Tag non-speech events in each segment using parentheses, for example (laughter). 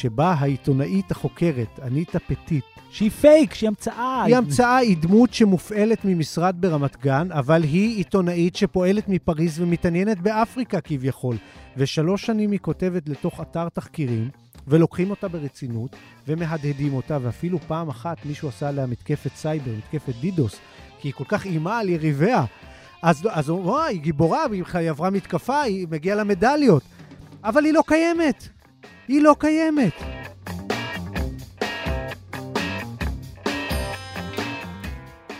שבה העיתונאית החוקרת, אניטה פטיט, שהיא פייק, שהיא המצאה. היא המצאה, היא דמות שמופעלת ממשרד ברמת גן, אבל היא עיתונאית שפועלת מפריז ומתעניינת באפריקה כביכול. ושלוש שנים היא כותבת לתוך אתר תחקירים, ולוקחים אותה ברצינות, ומהדהדים אותה, ואפילו פעם אחת מישהו עשה עליה מתקפת סייבר, מתקפת DDoS, כי היא כל כך אימה על יריביה. אז, אז הוא אומר, היא גיבורה, היא עברה מתקפה, היא מגיעה לה מדליות. אבל היא לא קיימת. היא לא קיימת.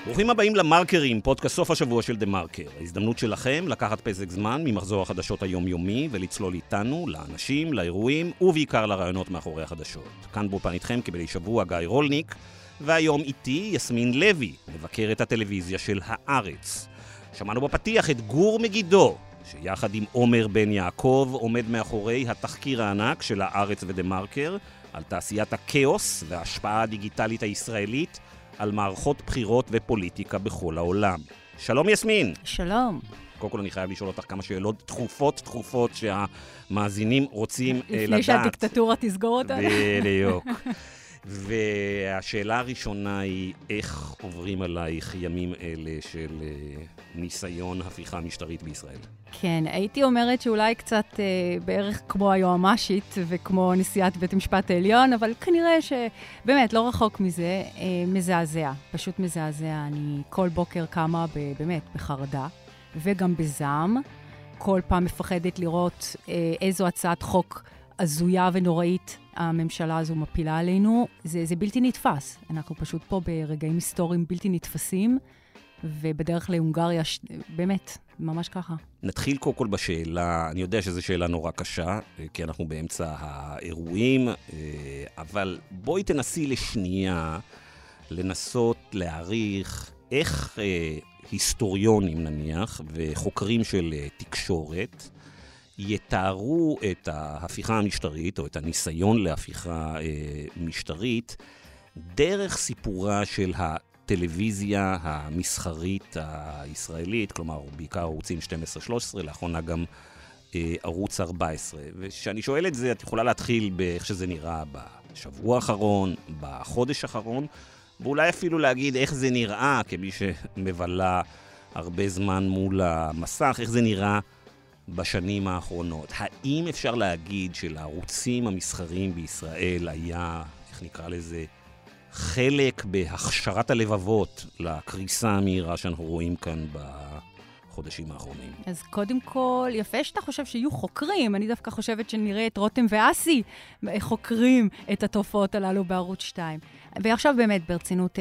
ברוכים הבאים למרקרים, פודקאסט סוף השבוע של דה מרקר. ההזדמנות שלכם לקחת פסק זמן ממחזור החדשות היומיומי ולצלול איתנו לאנשים, לאירועים ובעיקר לרעיונות מאחורי החדשות. כאן באופן איתכם כבדי שבוע גיא רולניק, והיום איתי יסמין לוי, מבקרת הטלוויזיה של הארץ. שמענו בפתיח את גור מגידו, שיחד עם עומר בן יעקב עומד מאחורי התחקיר הענק של הארץ ודה מרקר על תעשיית הכאוס וההשפעה הדיגיטלית הישראלית על מערכות בחירות ופוליטיקה בכל העולם. שלום יסמין. שלום. קודם כל אני חייב לשאול אותך כמה שאלות דחופות דחופות שהמאזינים רוצים לפני לדעת. לפני שהדיקטטורה תסגור אותנו. בדיוק. והשאלה הראשונה היא, איך עוברים עלייך ימים אלה של uh, ניסיון הפיכה משטרית בישראל? כן, הייתי אומרת שאולי קצת uh, בערך כמו היועמ"שית וכמו נשיאת בית המשפט העליון, אבל כנראה שבאמת, לא רחוק מזה, uh, מזעזע. פשוט מזעזע. אני כל בוקר קמה ב, באמת בחרדה, וגם בזעם. כל פעם מפחדת לראות uh, איזו הצעת חוק הזויה ונוראית הממשלה הזו מפילה עלינו, זה, זה בלתי נתפס. אנחנו פשוט פה ברגעים היסטוריים בלתי נתפסים, ובדרך להונגריה, ש... באמת, ממש ככה. נתחיל קודם כל בשאלה, אני יודע שזו שאלה נורא קשה, כי אנחנו באמצע האירועים, אבל בואי תנסי לשנייה לנסות להעריך איך היסטוריונים נניח, וחוקרים של תקשורת, יתארו את ההפיכה המשטרית, או את הניסיון להפיכה אה, משטרית, דרך סיפורה של הטלוויזיה המסחרית הישראלית, כלומר, בעיקר ערוצים 12-13, לאחרונה גם אה, ערוץ 14. וכשאני שואל את זה, את יכולה להתחיל באיך שזה נראה בשבוע האחרון, בחודש האחרון, ואולי אפילו להגיד איך זה נראה כמי שמבלה הרבה זמן מול המסך, איך זה נראה בשנים האחרונות. האם אפשר להגיד שלערוצים המסחריים בישראל היה, איך נקרא לזה, חלק בהכשרת הלבבות לקריסה המהירה שאנחנו רואים כאן בחודשים האחרונים? אז קודם כל, יפה שאתה חושב שיהיו חוקרים. אני דווקא חושבת שנראה את רותם ואסי חוקרים את התופעות הללו בערוץ 2. ועכשיו באמת, ברצינות,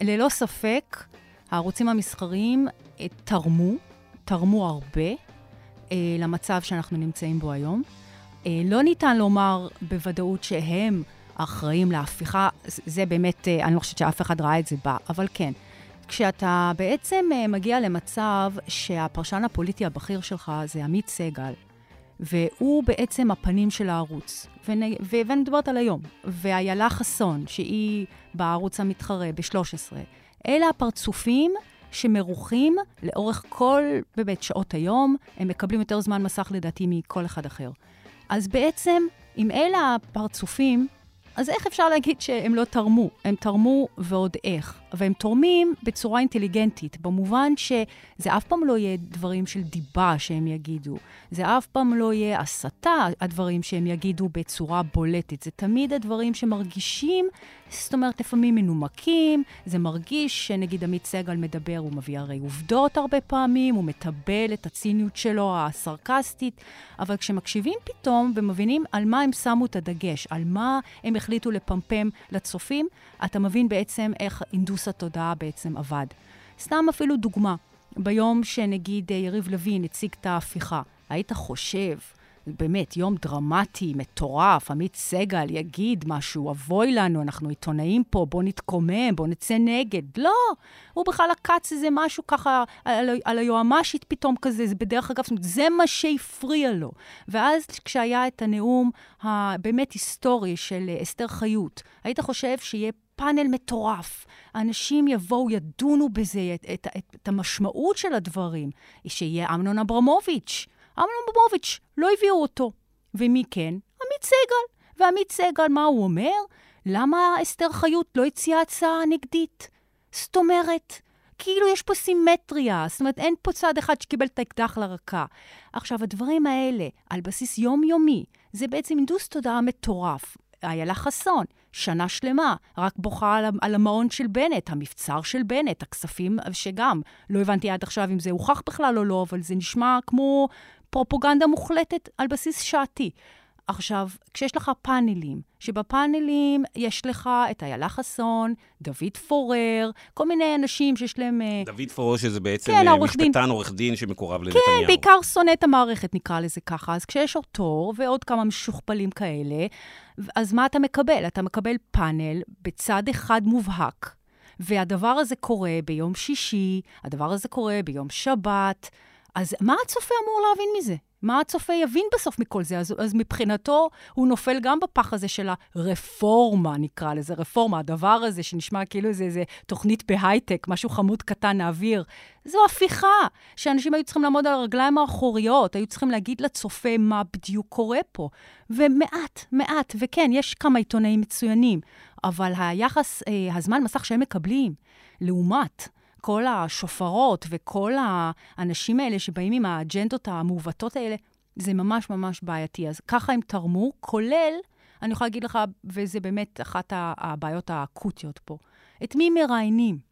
ללא ספק, הערוצים המסחריים תרמו, תרמו הרבה. אה, למצב שאנחנו נמצאים בו היום. אה, לא ניתן לומר בוודאות שהם אחראים להפיכה, זה באמת, אה, אני לא חושבת שאף אחד ראה את זה בה, אבל כן. כשאתה בעצם אה, מגיע למצב שהפרשן הפוליטי הבכיר שלך זה עמית סגל, והוא בעצם הפנים של הערוץ, ונ... ואני מדברת על היום, ואיילה חסון, שהיא בערוץ המתחרה ב-13, אלה הפרצופים שמרוחים לאורך כל, באמת, שעות היום, הם מקבלים יותר זמן מסך לדעתי מכל אחד אחר. אז בעצם, אם אלה הפרצופים, אז איך אפשר להגיד שהם לא תרמו? הם תרמו ועוד איך. והם תורמים בצורה אינטליגנטית, במובן שזה אף פעם לא יהיה דברים של דיבה שהם יגידו. זה אף פעם לא יהיה הסתה, הדברים שהם יגידו בצורה בולטת. זה תמיד הדברים שמרגישים, זאת אומרת, לפעמים מנומקים, זה מרגיש שנגיד עמית סגל מדבר, הוא מביא הרי עובדות הרבה פעמים, הוא מטבל את הציניות שלו, הסרקסטית, אבל כשמקשיבים פתאום ומבינים על מה הם שמו את הדגש, על מה הם החליטו לפמפם לצופים, אתה מבין בעצם איך הנדוס התודעה בעצם עבד. סתם אפילו דוגמה, ביום שנגיד יריב לוין הציג את ההפיכה, היית חושב, באמת, יום דרמטי, מטורף, עמית סגל יגיד משהו, אבוי לנו, אנחנו עיתונאים פה, בוא נתקומם, בוא נצא נגד. לא, הוא בכלל עקץ איזה משהו ככה על, על היועמ"שית פתאום כזה, זה בדרך אגב, זה מה שהפריע לו. ואז כשהיה את הנאום הבאמת היסטורי של אסתר חיות, היית חושב שיהיה פאנל מטורף. אנשים יבואו, ידונו בזה, את, את, את, את המשמעות של הדברים. שיהיה אמנון אברמוביץ'. אמנון אברמוביץ', לא הביאו אותו. ומי כן? עמית סגל. ועמית סגל, מה הוא אומר? למה אסתר חיות לא הציעה הצעה נגדית? זאת אומרת, כאילו יש פה סימטריה, זאת אומרת, אין פה צד אחד שקיבל את האקדח לרקה. עכשיו, הדברים האלה, על בסיס יומיומי, זה בעצם הנדוס תודעה מטורף. איילה חסון, שנה שלמה, רק בוכה על, על המעון של בנט, המבצר של בנט, הכספים שגם, לא הבנתי עד עכשיו אם זה הוכח בכלל או לא, אבל זה נשמע כמו פרופוגנדה מוחלטת על בסיס שעתי. עכשיו, כשיש לך פאנלים, שבפאנלים יש לך את איילה חסון, דוד פורר, כל מיני אנשים שיש להם... אה, דוד פורר, שזה בעצם כן, אה. משפטן, עורך דין שמקורב לנתניהו. כן, בעיקר שונא את המערכת, נקרא לזה ככה. אז כשיש אותו ועוד כמה משוכפלים כאלה, אז מה אתה מקבל? אתה מקבל פאנל בצד אחד מובהק, והדבר הזה קורה ביום שישי, הדבר הזה קורה ביום שבת, אז מה הצופה אמור להבין מזה? מה הצופה יבין בסוף מכל זה? אז, אז מבחינתו, הוא נופל גם בפח הזה של הרפורמה, נקרא לזה, רפורמה, הדבר הזה שנשמע כאילו זה איזה תוכנית בהייטק, משהו חמוד קטן, נעביר. זו הפיכה, שאנשים היו צריכים לעמוד על הרגליים האחוריות, היו צריכים להגיד לצופה מה בדיוק קורה פה. ומעט, מעט, וכן, יש כמה עיתונאים מצוינים, אבל היחס, אה, הזמן מסך שהם מקבלים, לעומת כל השופרות וכל האנשים האלה שבאים עם האג'נדות המעוותות האלה, זה ממש ממש בעייתי. אז ככה הם תרמו, כולל, אני יכולה להגיד לך, וזה באמת אחת הבעיות האקוטיות פה, את מי מראיינים?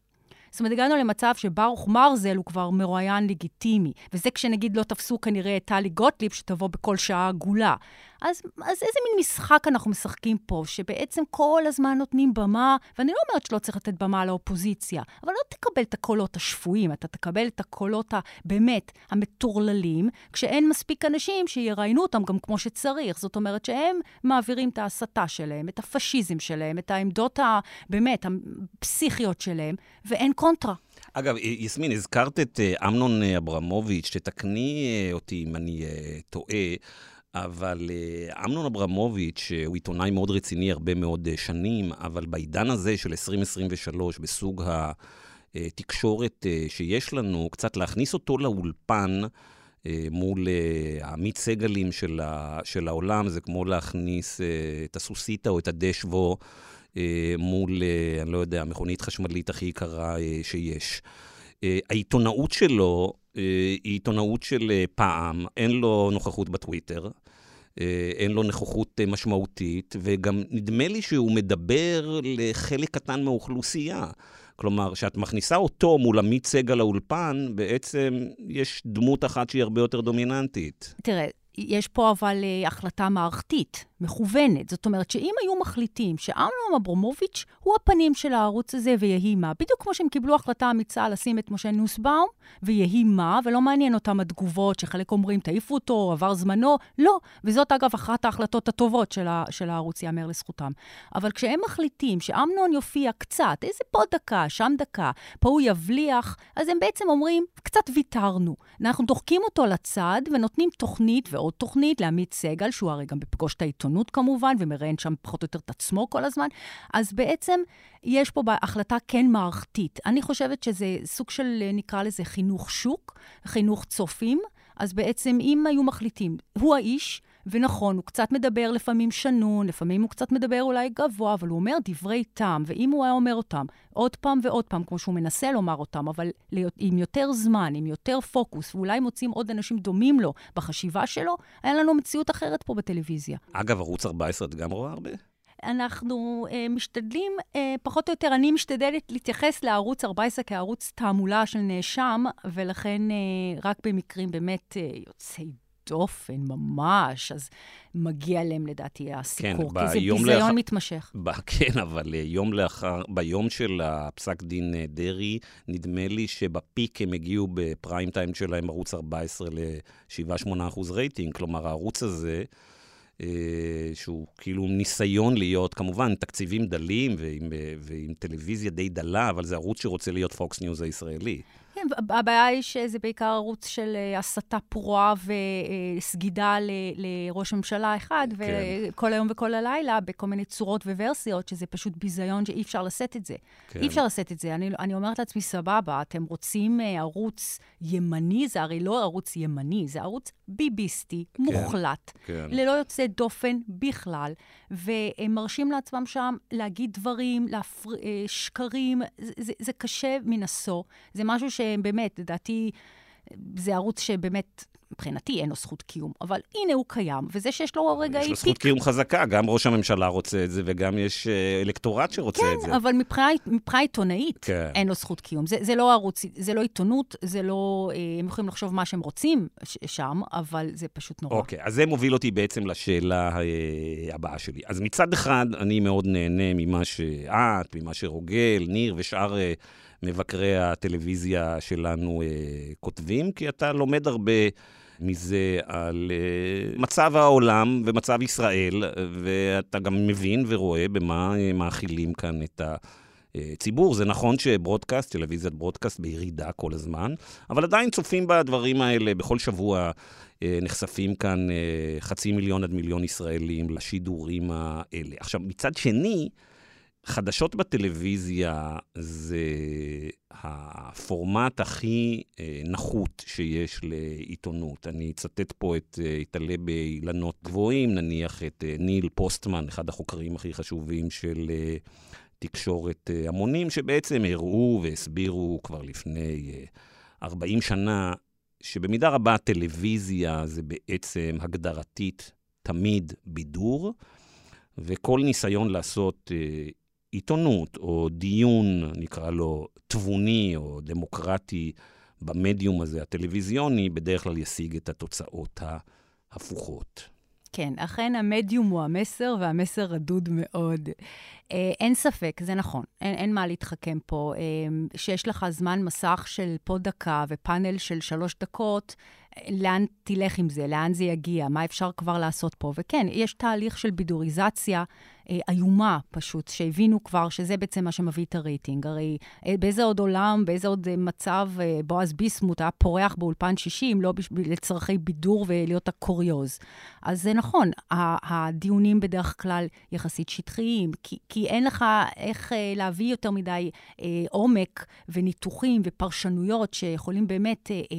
זאת אומרת, הגענו למצב שברוך מרזל הוא כבר מרואיין לגיטימי, וזה כשנגיד לא תפסו כנראה את טלי גוטליב שתבוא בכל שעה עגולה. אז, אז איזה מין משחק אנחנו משחקים פה, שבעצם כל הזמן נותנים במה, ואני לא אומרת שלא צריך לתת במה לאופוזיציה, אבל לא תקבל את הקולות השפויים, אתה תקבל את הקולות הבאמת המטורללים, כשאין מספיק אנשים שיראיינו אותם גם כמו שצריך. זאת אומרת שהם מעבירים את ההסתה שלהם, את הפשיזם שלהם, את העמדות הבאמת הפסיכיות שלהם, ואין קונטרה. אגב, יסמין, הזכרת את אה, אמנון אה, אברמוביץ', תתקני אה, אותי אם אני טועה. אבל אמנון אברמוביץ', הוא עיתונאי מאוד רציני הרבה מאוד שנים, אבל בעידן הזה של 2023, בסוג התקשורת שיש לנו, קצת להכניס אותו לאולפן מול העמית סגלים של, של העולם, זה כמו להכניס את הסוסיתא או את הדשוו מול, אני לא יודע, המכונית חשמלית הכי יקרה שיש. העיתונאות שלו היא עיתונאות של פעם, אין לו נוכחות בטוויטר. אין לו נוכחות משמעותית, וגם נדמה לי שהוא מדבר לחלק קטן מהאוכלוסייה. כלומר, כשאת מכניסה אותו מול עמית סגל לאולפן, בעצם יש דמות אחת שהיא הרבה יותר דומיננטית. תראה, יש פה אבל החלטה מערכתית, מכוונת. זאת אומרת שאם היו מחליטים שאמנון אברמוביץ' הוא הפנים של הערוץ הזה ויהי מה, בדיוק כמו שהם קיבלו החלטה אמיצה לשים את משה נוסבאום ויהי מה, ולא מעניין אותם התגובות שחלק אומרים תעיפו אותו, עבר זמנו, לא. וזאת אגב אחת ההחלטות הטובות של, ה, של הערוץ, ייאמר לזכותם. אבל כשהם מחליטים שאמנון יופיע קצת, איזה פה דקה, שם דקה, פה הוא יבליח, אז הם בעצם אומרים, קצת ויתרנו. אנחנו דוחקים אותו לצד ונותנים תוכנית ועוד תוכנית לעמית סגל, שהוא הרי גם בפגוש את העיתונות כמובן, ומראיין שם פחות או יותר את עצמו כל הזמן. אז בעצם יש פה החלטה כן מערכתית. אני חושבת שזה סוג של, נקרא לזה חינוך שוק, חינוך צופים. אז בעצם אם היו מחליטים, הוא האיש, ונכון, הוא קצת מדבר לפעמים שנון, לפעמים הוא קצת מדבר אולי גבוה, אבל הוא אומר דברי טעם, ואם הוא היה אומר אותם עוד פעם ועוד פעם, כמו שהוא מנסה לומר אותם, אבל עם יותר זמן, עם יותר פוקוס, ואולי מוצאים עוד אנשים דומים לו בחשיבה שלו, היה לנו מציאות אחרת פה בטלוויזיה. אגב, ערוץ 14 את גם רואה הרבה? אנחנו uh, משתדלים, uh, פחות או יותר, אני משתדלת להתייחס לערוץ 14 כערוץ תעמולה של נאשם, ולכן uh, רק במקרים באמת uh, יוצאי דופן, ממש, אז מגיע להם לדעתי הסיקור, כן, כי זה ביזיון לאח... מתמשך. ב... (laughs) כן, אבל יום לאחר, ביום של הפסק דין דרעי, נדמה לי שב peak הם הגיעו ב prime time שלהם, ערוץ 14 ל-7-8 אחוז רייטינג. כלומר, הערוץ הזה... אה, שהוא כאילו ניסיון להיות, כמובן, תקציבים דלים ועם, ועם טלוויזיה די דלה, אבל זה ערוץ שרוצה להיות Fox News הישראלי. כן, הבעיה היא שזה בעיקר ערוץ של אה, הסתה פרועה וסגידה לראש ממשלה אחד, כן. וכל היום וכל הלילה, בכל מיני צורות וורסיות, שזה פשוט ביזיון שאי אפשר לשאת את זה. כן. אי אפשר לשאת את זה. אני, אני אומרת לעצמי, סבבה, אתם רוצים אה, ערוץ ימני, זה הרי לא ערוץ ימני, זה ערוץ ביביסטי, כן. מוחלט, כן. ללא יוצא דופן בכלל, והם מרשים לעצמם שם להגיד דברים, להפר... אה, שקרים, זה, זה, זה קשה מנשוא. זה משהו שבאמת, לדעתי, זה ערוץ שבאמת, מבחינתי אין לו זכות קיום, אבל הנה הוא קיים, וזה שיש לו רגעי פיק... יש לו זכות קיום חזקה, גם ראש הממשלה רוצה את זה, וגם יש אה, אלקטורט שרוצה כן, את זה. כן, אבל מבחינה, עיתונאית כן. אין לו זכות קיום. זה, זה לא ערוץ, זה לא עיתונות, זה לא... אה, הם יכולים לחשוב מה שהם רוצים שם, אבל זה פשוט נורא. אוקיי, אז זה מוביל אותי בעצם לשאלה אה, הבאה שלי. אז מצד אחד, אני מאוד נהנה ממה שאת, ממה שרוגל, ניר ושאר... מבקרי הטלוויזיה שלנו אה, כותבים, כי אתה לומד הרבה מזה על אה, מצב העולם ומצב ישראל, ואתה גם מבין ורואה במה אה, מאכילים כאן את ה... ציבור. זה נכון שברודקאסט, טלוויזיית ברודקאסט בירידה כל הזמן, אבל עדיין צופים בדברים האלה. בכל שבוע נחשפים כאן חצי מיליון עד מיליון ישראלים לשידורים האלה. עכשיו, מצד שני, חדשות בטלוויזיה זה הפורמט הכי אה, נחות שיש לעיתונות. אני אצטט פה את, אה, באילנות גבוהים, נניח את אה, ניל פוסטמן, אחד החוקרים הכי חשובים של תקשורת המונים, שבעצם הראו והסבירו כבר לפני 40 שנה, שבמידה רבה טלוויזיה זה בעצם הגדרתית תמיד בידור, וכל ניסיון לעשות עיתונות או דיון, נקרא לו, תבוני או דמוקרטי במדיום הזה, הטלוויזיוני, בדרך כלל ישיג את התוצאות ההפוכות. כן, אכן המדיום הוא המסר, והמסר רדוד מאוד. אה, אין ספק, זה נכון, אין, אין מה להתחכם פה. אה, שיש לך זמן מסך של פה דקה ופאנל של שלוש דקות, לאן תלך עם זה, לאן זה יגיע, מה אפשר כבר לעשות פה. וכן, יש תהליך של בידוריזציה אה, איומה פשוט, שהבינו כבר שזה בעצם מה שמביא את הרייטינג. הרי אה, באיזה עוד עולם, באיזה עוד אה, מצב אה, בועז ביסמוט היה פורח באולפן 60, לא בשביל לצרכי בידור ולהיות הקוריוז. אז זה נכון, הדיונים בדרך כלל יחסית שטחיים, כי, כי אין לך איך אה, להביא יותר מדי אה, עומק וניתוחים ופרשנויות שיכולים באמת אה, אה,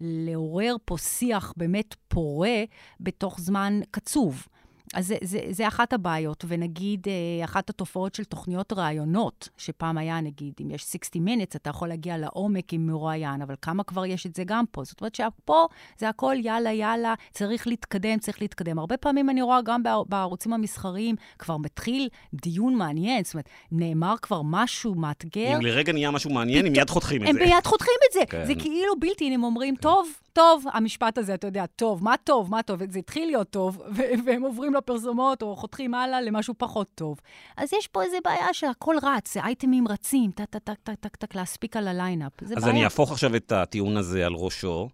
לעורר פה שיח באמת פורה בתוך זמן קצוב. אז זה, זה, זה אחת הבעיות, ונגיד, אה, אחת התופעות של תוכניות ראיונות, שפעם היה, נגיד, אם יש 60 minutes, אתה יכול להגיע לעומק עם מרואיין, אבל כמה כבר יש את זה גם פה? זאת אומרת שפה זה הכל יאללה, יאללה, צריך להתקדם, צריך להתקדם. הרבה פעמים אני רואה גם בערוצים המסחריים, כבר מתחיל דיון מעניין, זאת אומרת, נאמר כבר משהו מאתגר. אם לרגע נהיה משהו מעניין, הם מיד חותכים את הם זה. הם מיד חותכים את זה. כן. זה כאילו בלתי, הם אומרים, כן. טוב, טוב, המשפט הזה, אתה יודע, טוב, מה טוב, מה טוב, זה התחיל להיות טוב, (laughs) והם עוברים לפרסומות או חותכים הלאה למשהו פחות טוב. אז יש פה איזו בעיה שהכל רץ, זה אייטמים רצים, טק, טק, טק, טק, טק, להספיק על ה lineup. אז בעיה. אני אהפוך עכשיו את הטיעון הזה על ראשו,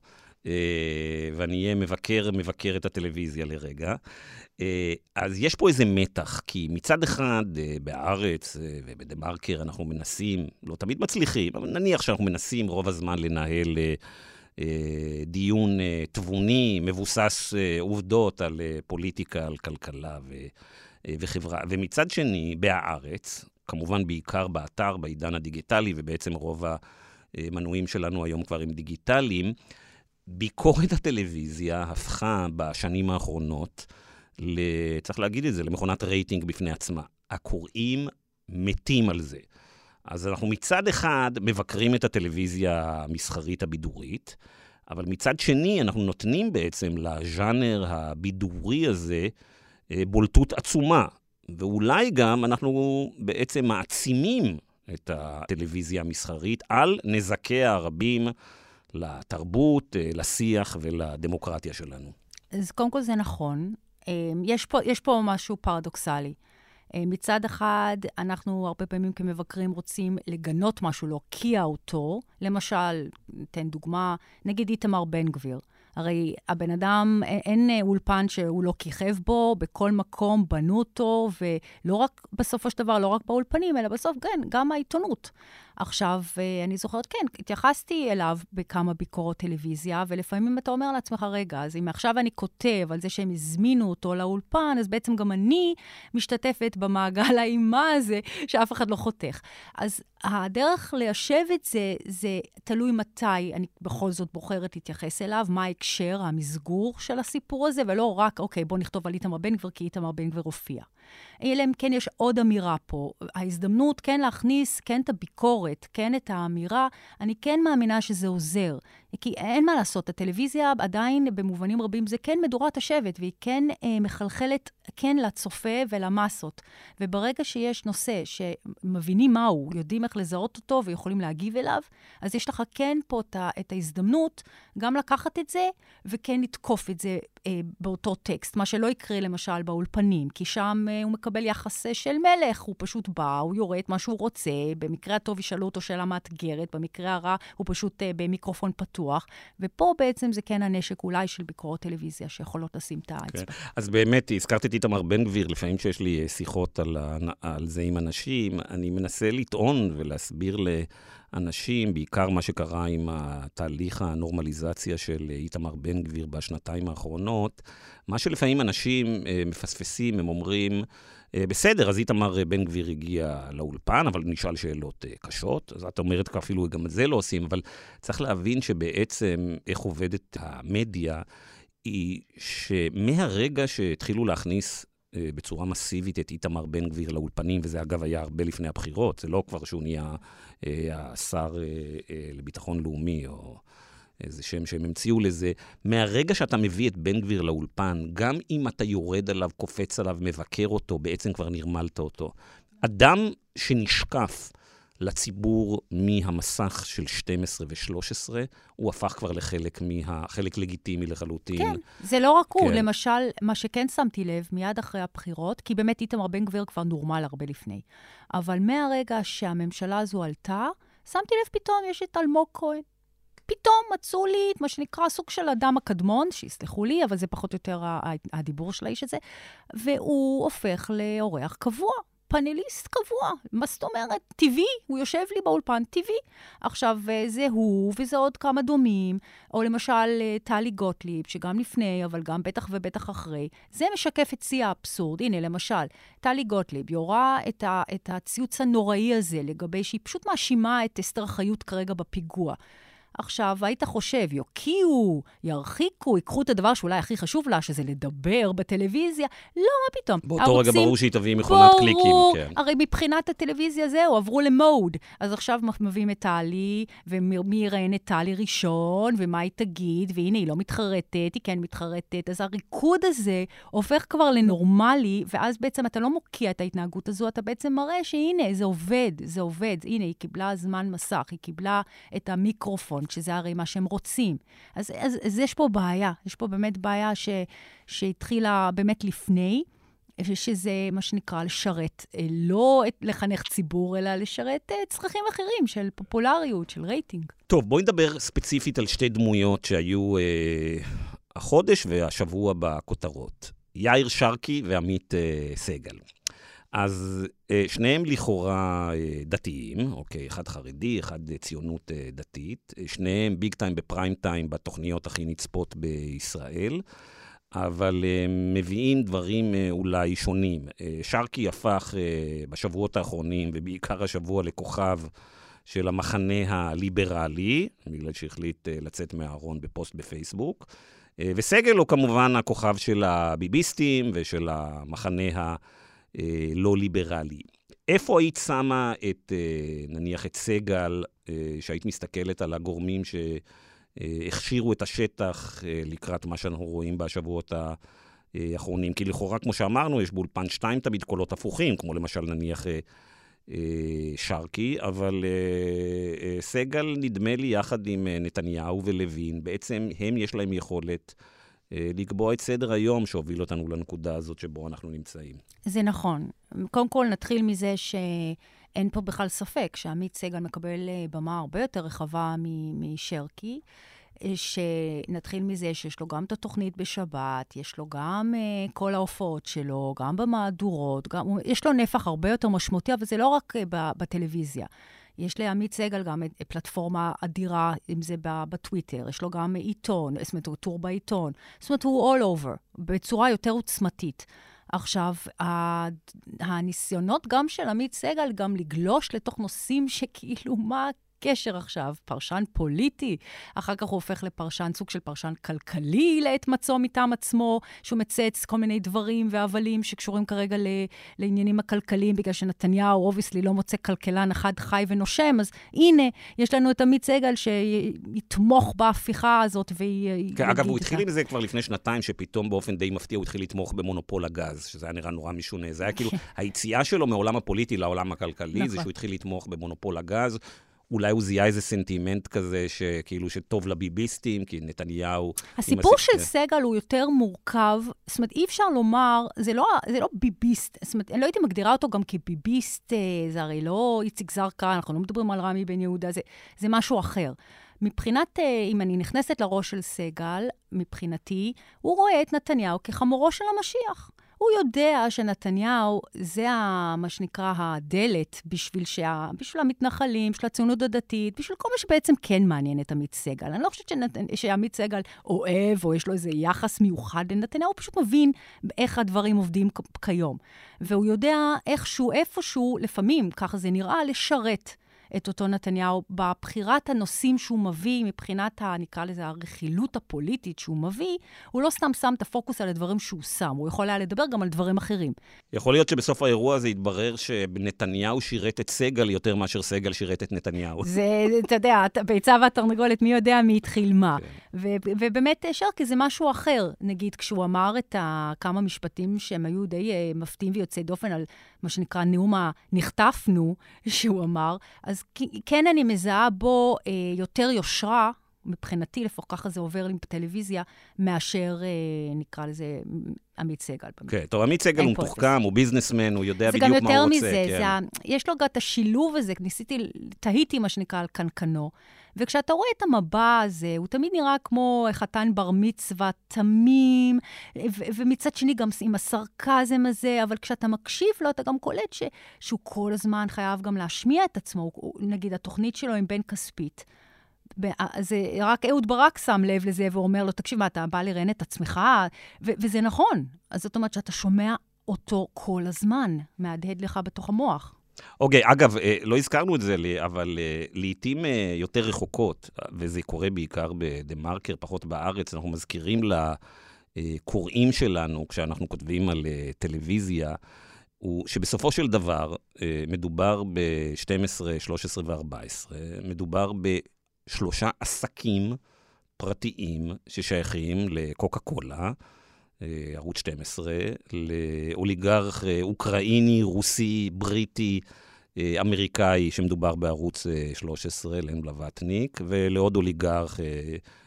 אה, ואני אהיה מבקר, מבקר את הטלוויזיה לרגע. אה, אז יש פה איזה מתח, כי מצד אחד, אה, בהארץ ובדה-מרקר אנחנו מנסים, לא תמיד מצליחים, אבל נניח שאנחנו מנסים רוב הזמן לנהל... אה, דיון אה, תבוני, מבוסס אה, עובדות על פוליטיקה, על כלכלה ו, וחברה. ומצד שני, בהארץ, כמובן בעיקר באתר, בעידן הדיגיטלי, ובעצם רוב המנויים שלנו היום כבר הם דיגיטליים, ביקורת הטלוויזיה הפכה בשנים האחרונות. צריך להגיד את זה, למכונת רייטינג בפני עצמה. הקוראים מתים על זה. אז אנחנו מצד אחד מבקרים את הטלוויזיה המסחרית הבידורית, אבל מצד שני אנחנו נותנים בעצם לז'אנר הבידורי הזה אה, בולטות עצומה. ואולי גם אנחנו בעצם מעצימים את הטלוויזיה המסחרית על נזקיה הרבים לתרבות, אה, לשיח ולדמוקרטיה שלנו. אז קודם כל זה נכון. אה, יש פה, יש פה משהו פרדוקסלי. אה, מצד אחד, אנחנו הרבה פעמים כמבקרים רוצים לגנות משהו, להוקיע אותו. למשל, ניתן דוגמה, נגיד איתמר בן גביר. הרי הבן אדם, אין אולפן שהוא לא כיכב בו, בכל מקום בנו אותו, ולא רק, בסופו של דבר, לא רק באולפנים, אלא בסוף, כן, גם העיתונות. עכשיו, אה, אני זוכרת, כן, התייחסתי אליו בכמה ביקורות טלוויזיה, ולפעמים אתה אומר לעצמך, רגע, אז אם עכשיו אני כותב על זה שהם הזמינו אותו לאולפן, אז בעצם גם אני משתתפת במעגל האימה הזה, שאף אחד לא חותך. אז הדרך ליישב את זה, זה תלוי מתי אני בכל זאת בוחרת להתייחס אליו, מה ההקשר, המסגור של הסיפור הזה, ולא רק, אוקיי, בוא נכתוב על איתמר בן גביר, כי איתמר בן גביר הופיע. אלא אם כן יש עוד אמירה פה. ההזדמנות כן להכניס, כן את הביקורת, כן את האמירה, אני כן מאמינה שזה עוזר. כי אין מה לעשות, הטלוויזיה עדיין במובנים רבים זה כן מדורת השבט, והיא כן אה, מחלחלת כן לצופה ולמסות. וברגע שיש נושא שמבינים מהו, יודעים איך לזהות אותו ויכולים להגיב אליו, אז יש לך כן פה את, ההזדמנות גם לקחת את זה וכן לתקוף את זה אה, באותו טקסט, מה שלא יקרה למשל באולפנים, כי שם אה, הוא מקבל יחס של מלך, הוא פשוט בא, הוא יורה את מה שהוא רוצה, במקרה הטוב ישאלו אותו שאלה מאתגרת, במקרה הרע הוא פשוט אה, במיקרופון פתוח, ופה בעצם זה כן הנשק אולי של ביקורות טלוויזיה שיכולות לשים את האצבע. כן. אז באמת, הזכרת את איתמר בן גביר, לפעמים כשיש לי אה, שיחות על, על זה עם אנשים, אני מנסה לטעון ולהסביר ל... אנשים, בעיקר מה שקרה עם התהליך הנורמליזציה של איתמר בן גביר בשנתיים האחרונות, מה שלפעמים אנשים אה, מפספסים, הם אומרים, אה, בסדר, אז איתמר בן גביר הגיע לאולפן, אבל נשאל שאלות אה, קשות. אז את אומרת, אפילו גם את זה לא עושים, אבל צריך להבין שבעצם איך עובדת המדיה, היא שמהרגע שהתחילו להכניס אה, בצורה מסיבית את איתמר בן גביר לאולפנים, וזה אגב היה הרבה לפני הבחירות, זה לא כבר שהוא נהיה אה, השר אה, לביטחון לאומי, או איזה שם שהם המציאו לזה. מהרגע שאתה מביא את בן גביר לאולפן, גם אם אתה יורד עליו, קופץ עליו, מבקר אותו, בעצם כבר נרמלת אותו. אדם שנשקף לציבור מהמסך של 12 ו-13, הוא הפך כבר לחלק מה... חלק לגיטימי לחלוטין. כן, זה לא רק כן. הוא. למשל, מה שכן שמתי לב, מיד אחרי הבחירות, כי באמת איתמר בן גביר כבר נורמל הרבה לפני, אבל מהרגע שהממשלה הזו עלתה, שמתי לב פתאום, יש את אלמוג כהן. פתאום מצאו לי את מה שנקרא סוג של אדם הקדמון, שיסלחו לי, אבל זה פחות או יותר הדיבור של האיש הזה, והוא הופך לאורח קבוע. פאנליסט קבוע. מה זאת אומרת? טבעי, הוא יושב לי באולפן, טבעי. עכשיו, אה, זה הוא וזה עוד כמה דומים, או למשל אה, טלי גוטליב, שגם לפני, אבל גם בטח ובטח אחרי. זה משקף את שיא האבסורד. הנה, למשל, טלי גוטליב יורה את, ה, את הציוץ הנוראי הזה לגבי שהיא פשוט מאשימה את אסתר חיות כרגע בפיגוע. עכשיו, היית חושב, יוקיעו, ירחיקו, ייקחו את הדבר שאולי הכי חשוב לה, שזה לדבר בטלוויזיה. לא, מה פתאום. באותו. רגע ברור שהיא תביא מכונת קליקים, כן. הרי מבחינת הטלוויזיה זהו, עברו למוד. אז עכשיו מביאים את טלי, ומי יראיין את טלי ראשון, ומה היא תגיד, והנה, היא לא מתחרטת, היא כן מתחרטת. אז הריקוד הזה הופך כבר לנורמלי, ואז בעצם אתה לא מוקיע את ההתנהגות הזו, אתה בעצם מראה שהנה, זה עובד, זה עובד. הנה, היא קיבלה זמן מסך, היא קיבלה את המיקרופון. פונט, שזה הרי מה שהם רוצים. אז, אז, אז יש פה בעיה, יש פה באמת בעיה ש, שהתחילה באמת לפני. שזה מה שנקרא לשרת, אה, לא לחנך ציבור, אלא לשרת אה, צרכים אחרים של פופולריות, של רייטינג. טוב, בואי נדבר ספציפית על שתי דמויות שהיו אה, החודש והשבוע בכותרות. יאיר שרקי ועמית אה, סגל. אז אה, שניהם לכאורה אה, דתיים, אוקיי, אחד חרדי, אחד ציונות אה, דתית, שניהם ביג טיים בפריים טיים בתוכניות הכי נצפות בישראל, אבל מביאים דברים אולי שונים. שרקי הפך בשבועות האחרונים, ובעיקר השבוע, לכוכב של המחנה הליברלי, בגלל שהחליט לצאת מהארון בפוסט בפייסבוק. וסגל הוא כמובן הכוכב של הביביסטים ושל המחנה ה... אה, לא ליברלי. איפה היית שמה את, אה, נניח, את סגל, אה, שהיית מסתכלת על הגורמים שהכשירו את השטח לקראת מה שאנחנו רואים בשבועות האחרונים? כי לכאורה, כמו שאמרנו, יש באולפן שתיים תמיד קולות הפוכים, כמו למשל, נניח, שרקי, אבל סגל, נדמה לי, יחד עם נתניהו ולוין, בעצם הם, יש להם יכולת אה, לקבוע את סדר היום שהוביל אותנו לנקודה הזאת שבו אנחנו נמצאים. זה נכון. קודם כל, נתחיל מזה שאין פה בכלל ספק שעמית סגל מקבל אה, במה הרבה יותר רחבה משרקי. אה, שנתחיל מזה שיש לו גם את התוכנית בשבת, יש לו גם uh, כל ההופעות שלו, גם במהדורות, גם, יש לו נפח הרבה יותר משמעותי, אבל זה לא רק uh, בטלוויזיה. יש לעמית סגל גם פלטפורמה אדירה, אם זה בטוויטר, יש לו גם עיתון, זאת אומרת, הוא טור בעיתון. זאת אומרת, הוא all over, בצורה יותר עוצמתית. עכשיו, הניסיונות גם של עמית סגל, גם לגלוש לתוך נושאים שכאילו, מה הקשר עכשיו? פרשן פוליטי, אחר כך הוא הופך לפרשן, סוג של פרשן כלכלי לעת מצוא מטעם עצמו, שהוא מצייץ כל מיני דברים והבלים שקשורים כרגע ל, לעניינים הכלכליים, בגלל שנתניהו obviously לא מוצא כלכלן אחד חי ונושם, אז הנה, יש לנו את עמית סגל שיתמוך בהפיכה הזאת ויגיד... כן, אגב, הוא התחיל עם זה כבר לפני שנתיים, שפתאום באופן די מפתיע הוא התחיל לתמוך במונופול הגז, שזה היה נראה נורא משונה. זה היה כאילו, (laughs) היציאה שלו מעולם הפוליטי לעולם הכלכלי, נכון. זה שהוא התחיל לתמוך במונופול הגז. אולי הוא זיהה איזה סנטימנט כזה, שכאילו שטוב לביביסטים, כי נתניהו... הסיפור הס... של סגל הוא יותר מורכב, זאת אומרת, אי אפשר לומר, זה לא, זה לא ביביסט, זאת אומרת, אני לא הייתי מגדירה אותו גם כביביסט, אה, זה הרי לא איציק זרקא, אנחנו לא מדברים על רמי בן יהודה, זה, זה משהו אחר. מבחינת, אה, אם אני נכנסת לראש של סגל, מבחינתי, הוא רואה את נתניהו כחמורו של המשיח. הוא יודע שנתניהו, זה ה, מה שנקרא הדלת בשביל, שה, בשביל המתנחלים, בשביל הציונות הדתית, בשביל כל מה שבעצם כן מעניין את עמית סגל. אני לא חושבת שנת, שעמית סגל אוהב או יש לו איזה יחס מיוחד לנתניהו, הוא פשוט מבין איך הדברים עובדים כיום. והוא יודע איכשהו, איפשהו, לפעמים, ככה זה נראה, לשרת. את אותו נתניהו בבחירת הנושאים שהוא מביא, מבחינת, ה, נקרא לזה, הרכילות הפוליטית שהוא מביא, הוא לא סתם שם את הפוקוס על הדברים שהוא שם, הוא יכול היה לדבר גם על דברים אחרים. יכול להיות שבסוף האירוע הזה יתברר שנתניהו שירת את סגל יותר מאשר סגל שירת את נתניהו. זה, אתה יודע, ביצה והתרנגולת, מי יודע מי התחיל מה. כן. ובאמת, שרקי זה משהו אחר. נגיד, כשהוא אמר את ה- כמה משפטים שהם היו די uh, מפתיעים ויוצאי דופן על מה שנקרא נאום ה"נחטפנו", שהוא אמר, אז כן אני מזהה בו אה, יותר יושרה, מבחינתי, לפחות ככה זה עובר לי בטלוויזיה, מאשר, אה, נקרא לזה, עמית סגל. כן, okay, טוב, עמית סגל הוא מתוחכם, הוא ביזנסמן, הוא יודע בדיוק מה הוא רוצה. זה גם יותר מזה, כן. זה, יש לו גם את השילוב הזה, ניסיתי, תהיתי מה שנקרא על קנקנו. וכשאתה רואה את המבע הזה, הוא תמיד נראה כמו חתן בר מצווה תמים, ו- ומצד שני גם עם הסרקזם הזה, אבל כשאתה מקשיב לו, אתה גם קולט ש- שהוא כל הזמן חייב גם להשמיע את עצמו. נגיד, התוכנית שלו עם בן כספית. זה רק אהוד ברק שם לב לזה ואומר לו, תקשיב, מה, אתה בא לראיין את עצמך? ו- וזה נכון. אז זאת אומרת שאתה שומע אותו כל הזמן, מהדהד לך בתוך המוח. אוקיי, okay, אגב, אה, לא הזכרנו את זה, אבל אה, לעיתים אה, יותר רחוקות, וזה קורה בעיקר בדה-מרקר, פחות בארץ, אנחנו מזכירים לקוראים שלנו, כשאנחנו כותבים על טלוויזיה, הוא שבסופו של דבר מדובר ב-12, 13 ו-14, מדובר בשלושה עסקים פרטיים ששייכים לקוקה קולה, אה, ערוץ 12, לאוליגרך אה, אוקראיני, רוסי, בריטי, אה, אמריקאי, שמדובר בערוץ 13, לן בלווטניק, ולעוד אוליגרך,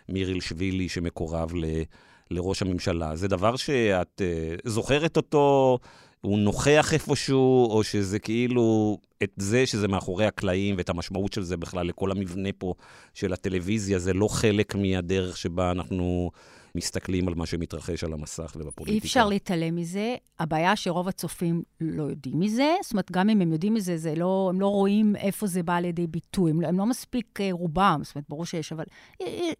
מיריל שבילי, שמקורב ל, לראש הממשלה. זה דבר שאת זוכרת אותו, הוא נוכח איפשהו, או שזה כאילו, את זה שזה מאחורי הקלעים, ואת המשמעות של זה בכלל לכל המבנה פה של הטלוויזיה, זה לא חלק מהדרך שבה אנחנו... מסתכלים על מה שמתרחש על המסך ובפוליטיקה. אי אפשר להתעלם מזה. הבעיה שרוב הצופים לא יודעים מזה. זאת אומרת, גם אם הם יודעים מזה, זה לא, הם לא רואים איפה זה בא לידי ביטוי. הם, הם לא מספיק uh, רובם, זאת אומרת, ברור שיש, אבל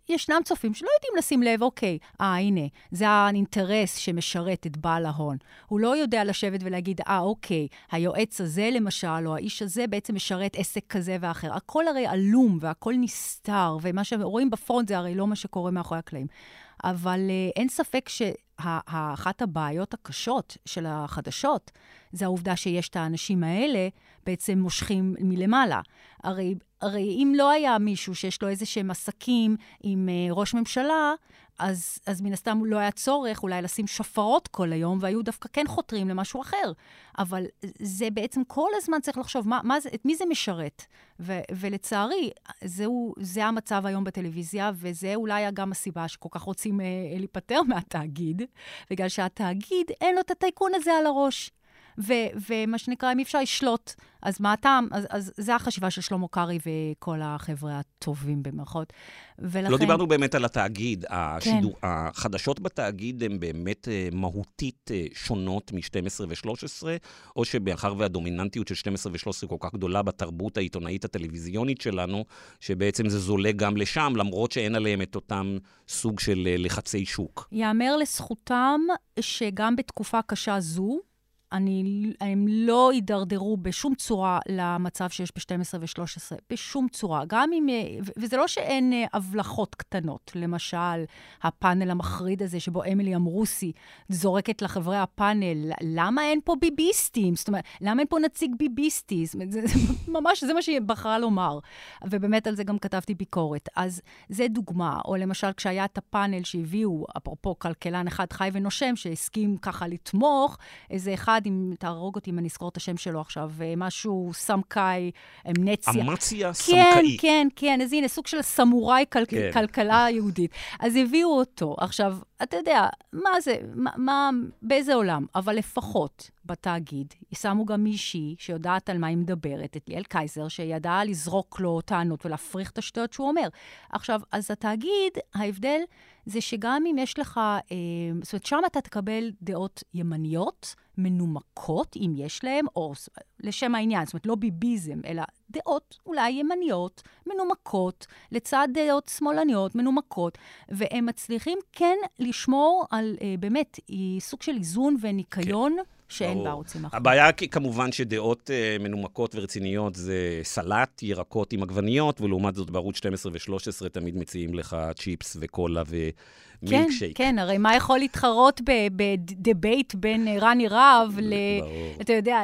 ישנם צופים שלא יודעים לשים לב, אוקיי, אה, הנה, זה האינטרס שמשרת את בעל ההון. הוא לא יודע לשבת ולהגיד, אה, אוקיי, היועץ הזה, למשל, או האיש הזה, בעצם משרת עסק כזה ואחר. הכל הרי עלום והכל נסתר, ומה שרואים בפרונט זה הרי לא מה שקורה מאחורי הקלעים. אבל uh, אין ספק שאחת הבעיות הקשות של החדשות זה העובדה שיש את האנשים האלה בעצם מושכים מלמעלה. הרי, הרי אם לא היה מישהו שיש לו איזה שהם עסקים עם uh, ראש ממשלה, אז, אז מן הסתם לא היה צורך אולי לשים שופרות כל היום, והיו דווקא כן חותרים למשהו אחר. אבל זה בעצם כל הזמן צריך לחשוב, מה, מה זה, את מי זה משרת? ו, ולצערי, זהו, זה המצב היום בטלוויזיה, וזה אולי גם הסיבה שכל כך רוצים אה, להיפטר מהתאגיד, בגלל שהתאגיד, אין לו את הטייקון הזה על הראש. ומה שנקרא, אם אי אפשר לשלוט, אז מה הטעם? אז, אז זה החשיבה של שלמה קרעי וכל החבר'ה הטובים במרכאות. ולכן... לא דיברנו באמת על התאגיד. השידור, כן. החדשות בתאגיד הן באמת uh, מהותית uh, שונות מ-12 ו-13, או שמאחר והדומיננטיות של 12 ו-13 כל כך גדולה בתרבות העיתונאית הטלוויזיונית שלנו, שבעצם זה זולג גם לשם, למרות שאין עליהם את אותם סוג של uh, לחצי שוק. יאמר לזכותם שגם בתקופה קשה זו, אני, הם לא יידרדרו בשום צורה למצב שיש ב-12 ו-13, בשום צורה. גם אם, וזה לא שאין אה, הבלחות קטנות. למשל, הפאנל המחריד הזה שבו אמילי אמרוסי זורקת לחברי הפאנל, למה אין פה ביביסטים? זאת אומרת, למה אין פה נציג ביביסטי? זאת אומרת, זה, זה (laughs) ממש, זה מה שהיא בחרה לומר. ובאמת על זה גם כתבתי ביקורת. אז זה דוגמה. או למשל, כשהיה את הפאנל שהביאו, אפרופו כלכלן אחד חי ונושם, שהסכים ככה לתמוך, איזה אחד... אחד, אם תהרוג אותי אם אני אזכור את השם שלו עכשיו, אה, משהו סמקאי, נציה. אמציה סמקאי. כן, כן, כן, אז הנה, סוג של סמוראי כל... כן. כלכלה יהודית. אז הביאו אותו. עכשיו, אתה יודע, מה זה, מה, מה, באיזה עולם? אבל לפחות בתאגיד, שמו גם מישהי שיודעת על מה היא מדברת, את ליאל קייזר, שידעה לזרוק לו טענות ולהפריך את השטויות שהוא אומר. עכשיו, אז התאגיד, ההבדל זה שגם אם יש לך, אה, זאת אומרת, שם אתה תקבל דעות ימניות, מנומקות, אם יש להם, או לשם העניין, זאת אומרת, לא ביביזם, אלא דעות אולי ימניות, מנומקות, לצד דעות שמאלניות, מנומקות, והם מצליחים כן לשמור על אה, באמת סוג של איזון וניקיון. כן. שאין בערוצים אחרים. הבעיה כמובן שדעות uh, מנומקות ורציניות זה סלט, ירקות עם עגבניות, ולעומת זאת בערוץ 12 ו-13 תמיד מציעים לך צ'יפס וקולה ו... כן, מילקשייק. כן, הרי מה יכול להתחרות בדבייט בין אה, רני רהב ל... אתה יודע,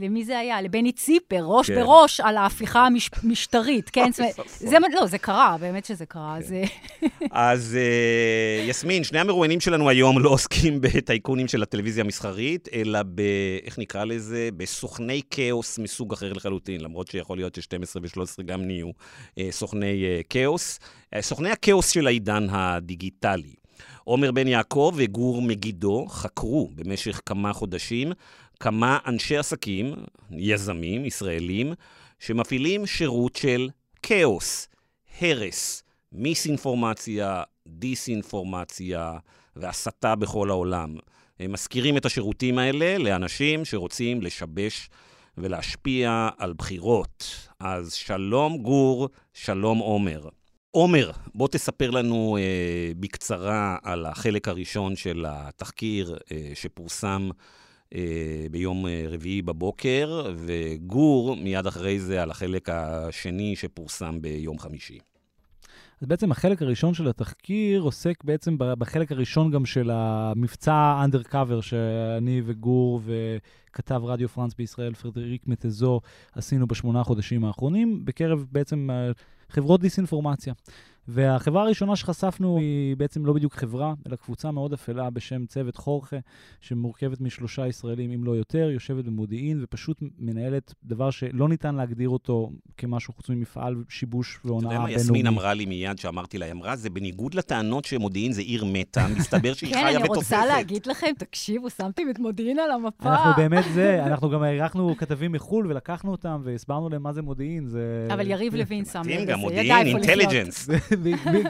למי זה היה? לבני ציפר, ראש כן. בראש על ההפיכה המשטרית, כן? (laughs) זה, לא, זה קרה, באמת שזה קרה. כן. (laughs) אז אה, יסמין, שני המרואיינים שלנו היום לא עוסקים בטייקונים של הטלוויזיה המסחרית, אלא ב... איך נקרא לזה? בסוכני כאוס מסוג אחר לחלוטין, למרות שיכול להיות ש-12 ו-13 גם נהיו אה, סוכני כאוס. סוכני הכאוס של העידן הדיגיטלי. עומר בן יעקב וגור מגידו חקרו במשך כמה חודשים כמה אנשי עסקים, יזמים, ישראלים, שמפעילים שירות של כאוס, הרס, מיסאינפורמציה, דיסאינפורמציה והסתה בכל העולם. הם מזכירים את השירותים האלה לאנשים שרוצים לשבש ולהשפיע על בחירות. אז שלום גור, שלום עומר. עומר, בוא תספר לנו אה, בקצרה על החלק הראשון של התחקיר אה, שפורסם אה, ביום אה, רביעי בבוקר, וגור, מיד אחרי זה, על החלק השני שפורסם ביום חמישי. אז בעצם החלק הראשון של התחקיר עוסק בעצם בחלק הראשון גם של המבצע אנדרקאבר שאני וגור וכתב רדיו פרנס בישראל, פרדריק מטזו, עשינו בשמונה חודשים האחרונים, בקרב בעצם חברות דיסאינפורמציה. והחברה הראשונה שחשפנו היא בעצם לא בדיוק חברה, אלא קבוצה מאוד אפלה בשם צוות חורכה, שמורכבת משלושה ישראלים, אם לא יותר, יושבת במודיעין ופשוט מנהלת דבר שלא ניתן להגדיר אותו כמשהו חוץ ממפעל שיבוש והונאה בינלאומי. אתה יודע מה יסמין אמרה לי מיד שאמרתי לה, היא אמרה, זה בניגוד לטענות שמודיעין זה עיר מתה, מסתבר שהיא (laughs) חיה ותופסת. כן, אני רוצה להגיד לכם, תקשיבו, שמתם את מודיעין על המפה. אנחנו (laughs) באמת זה, אנחנו גם אירחנו כתבים מחו"ל ולקחנו אותם והסברנו להם מה זה מודיעין, זה... אבל יריב לוין שם לב לזה, ידע איפה לחיות. (laughs)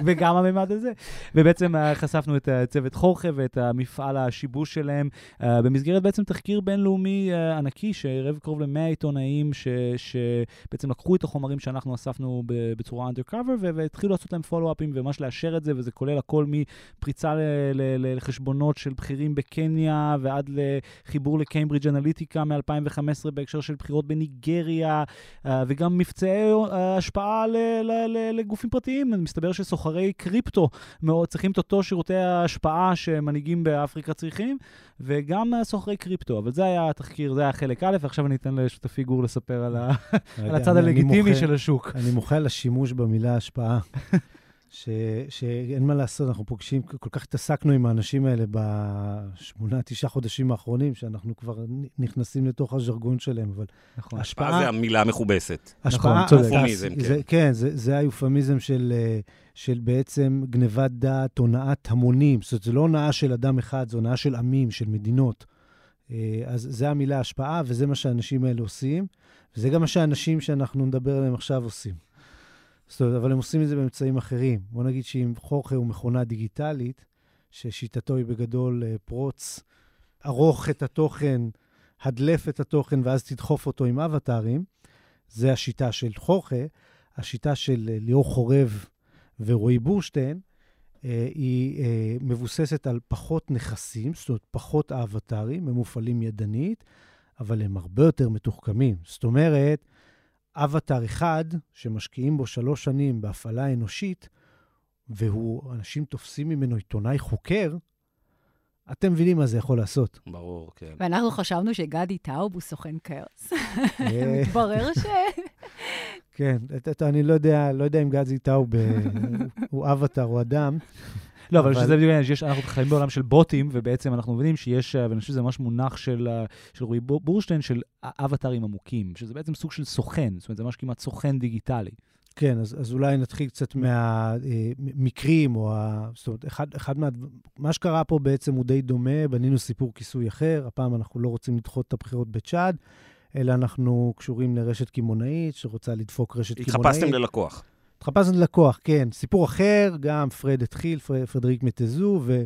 וגם הממד הזה. ובעצם אה, חשפנו את צוות חורכה ואת המפעל השיבוש שלהם, אה, במסגרת בעצם תחקיר בינלאומי אה, ענקי, שערב קרוב ל-100 עיתונאים, שבעצם לקחו את החומרים שאנחנו אספנו בצורה undercover, והתחילו לעשות להם פולו-אפים וממש לאשר את זה, וזה כולל הכל מפריצה לחשבונות של בכירים בקניה, ועד לחיבור לקיימברידג' אנליטיקה מ-2015 בהקשר של בחירות בניגריה, וגם מבצעי השפעה לגופים פרטיים. מסתבר שסוחרי קריפטו מאוד צריכים את אותו שירותי ההשפעה שמנהיגים באפריקה צריכים, וגם סוחרי קריפטו. אבל זה היה התחקיר, זה היה חלק א', ועכשיו אני אתן לשותפי גור לספר על, ה... על הצד הלגיטימי של השוק. אני מוחה על השימוש במילה השפעה. (laughs) ש, שאין מה לעשות, אנחנו פוגשים, כל כך התעסקנו עם האנשים האלה בשמונה, תשעה חודשים האחרונים, שאנחנו כבר נכנסים לתוך הז'רגון שלהם, אבל נכון. השפעה... השפעה זה המילה המכובסת. השפעה, נכון, צודק. יופמיזם, כן. זה, כן, זה, זה היופמיזם של, של בעצם גנבת דעת, הונאת המונים. זאת אומרת, זו לא הונאה של אדם אחד, זו הונאה של עמים, של מדינות. אה, אז זה המילה השפעה, וזה מה שהאנשים האלה עושים, וזה גם מה שהאנשים שאנחנו נדבר עליהם עכשיו עושים. זאת אומרת, אבל הם עושים את זה באמצעים אחרים. בוא נגיד שאם חוכר הוא מכונה דיגיטלית, ששיטתו היא בגדול אה, פרוץ, ארוך את התוכן, הדלף את התוכן ואז תדחוף אותו עם אבטארים, זה השיטה של חוכה. השיטה של אה, ליאור חורב ורועי בורשטיין, אה, היא מבוססת על פחות נכסים, זאת אומרת, פחות האבטרים, הם מופעלים ידנית, אבל הם הרבה יותר מתוחכמים. זאת אומרת, אבטר אחד, שמשקיעים בו שלוש שנים בהפעלה אנושית, והוא, אנשים תופסים ממנו עיתונאי חוקר, אתם מבינים מה זה יכול לעשות. ברור, כן. ואנחנו חשבנו שגדי טאוב הוא סוכן כאוס. (laughs) מתברר ש... כן, אני לא יודע, לא יודע אם גדי טאוב הוא אבטר או אדם. לא, אבל שזה בדיוק העניין, אנחנו חיים בעולם של בוטים, ובעצם אנחנו מבינים שיש, ואני חושב שזה ממש מונח של, של רועי בורשטיין, של אבטרים עמוקים, שזה בעצם סוג של סוכן, זאת אומרת, זה ממש כמעט סוכן דיגיטלי. כן, אז, אז אולי נתחיל קצת מהמקרים, או ה... זאת אומרת, אחד, אחד מה... מה שקרה פה בעצם הוא די דומה, בנינו סיפור כיסוי אחר, הפעם אנחנו לא רוצים לדחות את הבחירות בצ'אד, אלא אנחנו קשורים לרשת קמעונאית שרוצה לדפוק רשת קמעונאית. התחפשתם ללקוח. התחפשנו ללקוח, כן. סיפור אחר, גם פרד התחיל, פרד, פרדריק מתזו, ו...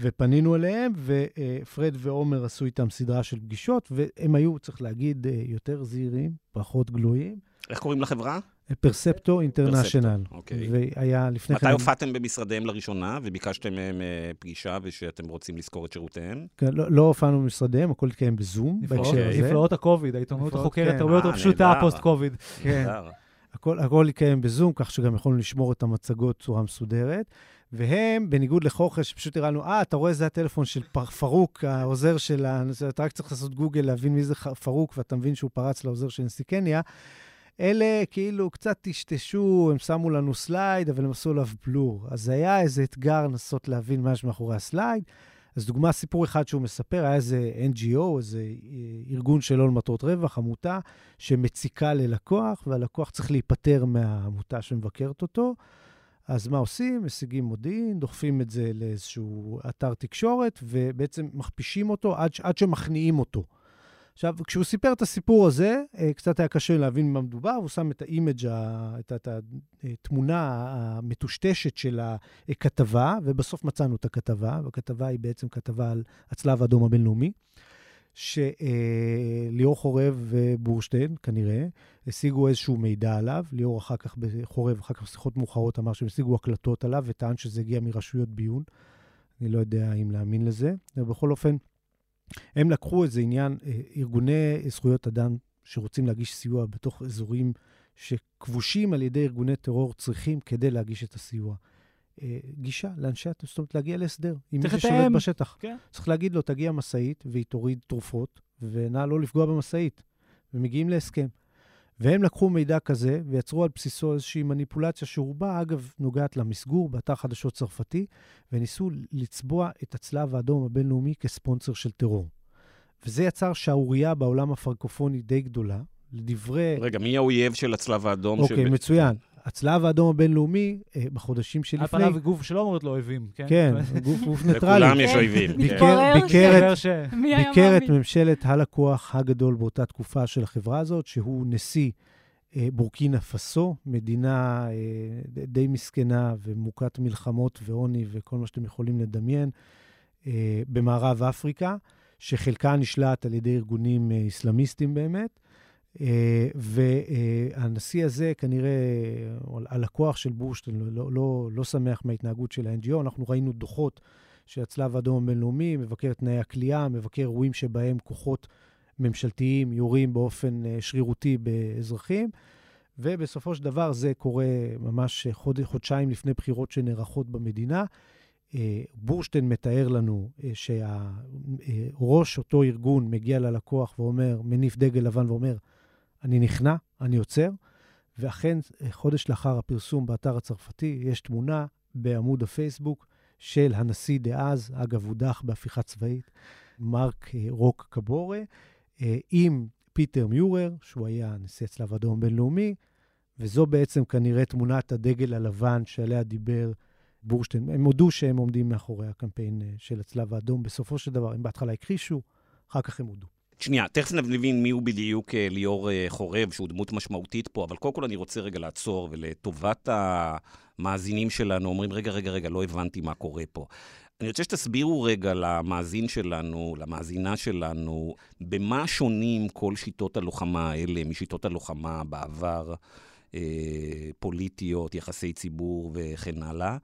ופנינו אליהם, ופרד ועומר עשו איתם סדרה של פגישות, והם היו, צריך להגיד, יותר זהירים, פחות גלויים. איך קוראים לחברה? Percepto International. אוקיי. והיה לפני כן... מתי הופעתם במשרדיהם לראשונה וביקשתם מהם אה, פגישה ושאתם רוצים לשכור את שירותיהם? כן, לא, לא הופענו במשרדיהם, הכל התקיים בזום בהקשר הזה. נפלאות הקוביד, העיתונות החוקרת כן. הרבה יותר פשוטה פוסט-קוביד. כן. הכל, הכל התקיים בזום, כך שגם יכולנו לשמור את המצגות בצורה מסודרת. והם, בניגוד לחורחה, פשוט הראינו, אה, אתה רואה, זה הטלפון של פארוק, העוזר של ה... אתה רק צריך לעשות גוגל, להבין מי זה פארוק, ואתה מבין שהוא פרץ לעוזר של נשיא קניה. אלה כאילו קצת טשטשו, הם שמו לנו slide, אבל הם עשו עליו blur. אז היה איזה אתגר לנסות להבין מה יש מאחורי ה slide. אז דוגמה, סיפור אחד שהוא מספר, היה איזה NGO, איזה אה, ארגון שלא למטרות רווח, עמותה, שמציקה ללקוח, והלקוח צריך להיפטר מהעמותה שמבקרת אותו. אז מה עושים? משיגים מודיעין, דוחפים את זה לאיזשהו אתר תקשורת, ובעצם מכפישים אותו עד, עד שמכניעים אותו. עכשיו, כשהוא סיפר את הסיפור הזה, אה, קצת היה קשה להבין במה מדובר, הוא שם את ה image, את, את התמונה המטושטשת של הכתבה, ובסוף מצאנו את הכתבה, והכתבה היא בעצם כתבה על הצלב האדום הבינלאומי, שליאור חורב ובורשטיין, כנראה, השיגו איזשהו מידע עליו. ליאור אחר כך, חורב, אחר כך בשיחות מאוחרות, אמר שהם השיגו הקלטות עליו, וטען שזה הגיע מרשויות ביון. אני לא יודע אם להאמין לזה. ובכל אופן, הם לקחו איזה עניין, אה, ארגוני זכויות אדם שרוצים להגיש סיוע בתוך אזורים שכבושים על ידי ארגוני טרור צריכים כדי להגיש את הסיוע. אה, גישה לאנשי, זאת אומרת, להגיע להסדר עם מי ששולט בשטח. כן. צריך להגיד לו, תגיע משאית והיא תוריד תרופות, ונא לא לפגוע במשאית. ומגיעים להסכם. והם לקחו מידע כזה ויצרו על בסיסו איזושהי מניפולציה שרובה, אגב, נוגעת למסגור באתר חדשות צרפתי, וניסו לצבוע את הצלב האדום הבינלאומי כספונסר של טרור. וזה יצר שערורייה בעולם הפרקופוני די גדולה. לדברי... רגע, מי האויב של הצלב האדום? אוקיי, של... מצוין. הצלב האדום הבינלאומי, אה, בחודשים שלפני... על פניו גוף שלא אמורות לו אויבים, כן? כן, (laughs) גוף, גוף ניטרלי. לכולם יש אויבים. ביקר את ממשלת הלקוח הגדול באותה תקופה של החברה הזאת, שהוא נשיא אה, בורקינה פאסו, מדינה אה, די מסכנה ומוכת מלחמות ועוני וכל מה שאתם יכולים לדמיין, במערב אפריקה, שחלקה נשלט על ידי ארגונים אסלאמיסטים באמת. אה, והנשיא הזה כנראה, הלקוח של בורשטיין, לא, לא, לא, לא שמח מההתנהגות של ה-NGO. אנחנו ראינו דוחות של הצלב האדום הבינלאומי, מבקר תנאי הכליאה, מבקר אירועים שבהם כוחות ממשלתיים יורים באופן אה, שרירותי באזרחים. ובסופו של דבר זה קורה ממש חוד, חודשיים לפני בחירות שנערכות במדינה. אה, בורשטיין מתאר לנו שהראש אותו ארגון מגיע ללקוח ואומר, מניף דגל לבן ואומר, אני נכנע, אני עוצר, ואכן, חודש לאחר הפרסום באתר הצרפתי, יש תמונה בעמוד הפייסבוק של הנשיא דאז, אגב, הודח בהפיכה צבאית, מרק אה, רוק קבורה, אה, עם פיטר מיורר, שהוא היה נשיא הצלב האדום הבינלאומי, וזו בעצם כנראה תמונת הדגל הלבן שעליה דיבר בורשטיין. הם הודו שהם עומדים מאחורי הקמפיין אה, של הצלב האדום. בסופו של דבר, הם בהתחלה הכחישו, אחר כך הם הודו. שנייה, תכף נבין מי הוא בדיוק אה, ליאור אה, חורב, שהוא דמות משמעותית פה, אבל קודם כל אני רוצה רגע לעצור, ולטובת המאזינים שלנו, אומרים, רגע, רגע, רגע, לא הבנתי מה קורה פה. אני רוצה שתסבירו רגע למאזין שלנו, למאזינה שלנו, במה שונים כל שיטות הלוחמה האלה משיטות הלוחמה בעבר, אה, פוליטיות, יחסי ציבור וכן הלאה.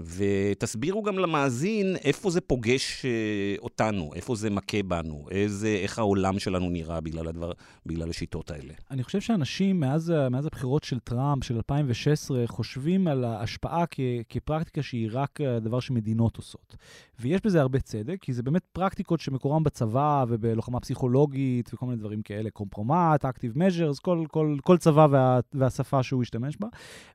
ותסבירו גם למאזין איפה זה פוגש אה, אותנו, איפה זה מכה בנו, איזה, איך העולם שלנו נראה בגלל, הדבר, בגלל השיטות האלה. אני חושב שאנשים מאז, מאז הבחירות של טראמפ, של 2016, חושבים על ההשפעה כ, כפרקטיקה שהיא רק דבר שמדינות עושות. ויש בזה הרבה צדק, כי זה באמת פרקטיקות שמקורם בצבא ובלוחמה פסיכולוגית וכל מיני דברים כאלה, קומפרומט, אקטיב מז'רס, כל, כל, כל צבא וה, והשפה שהוא השתמש בה.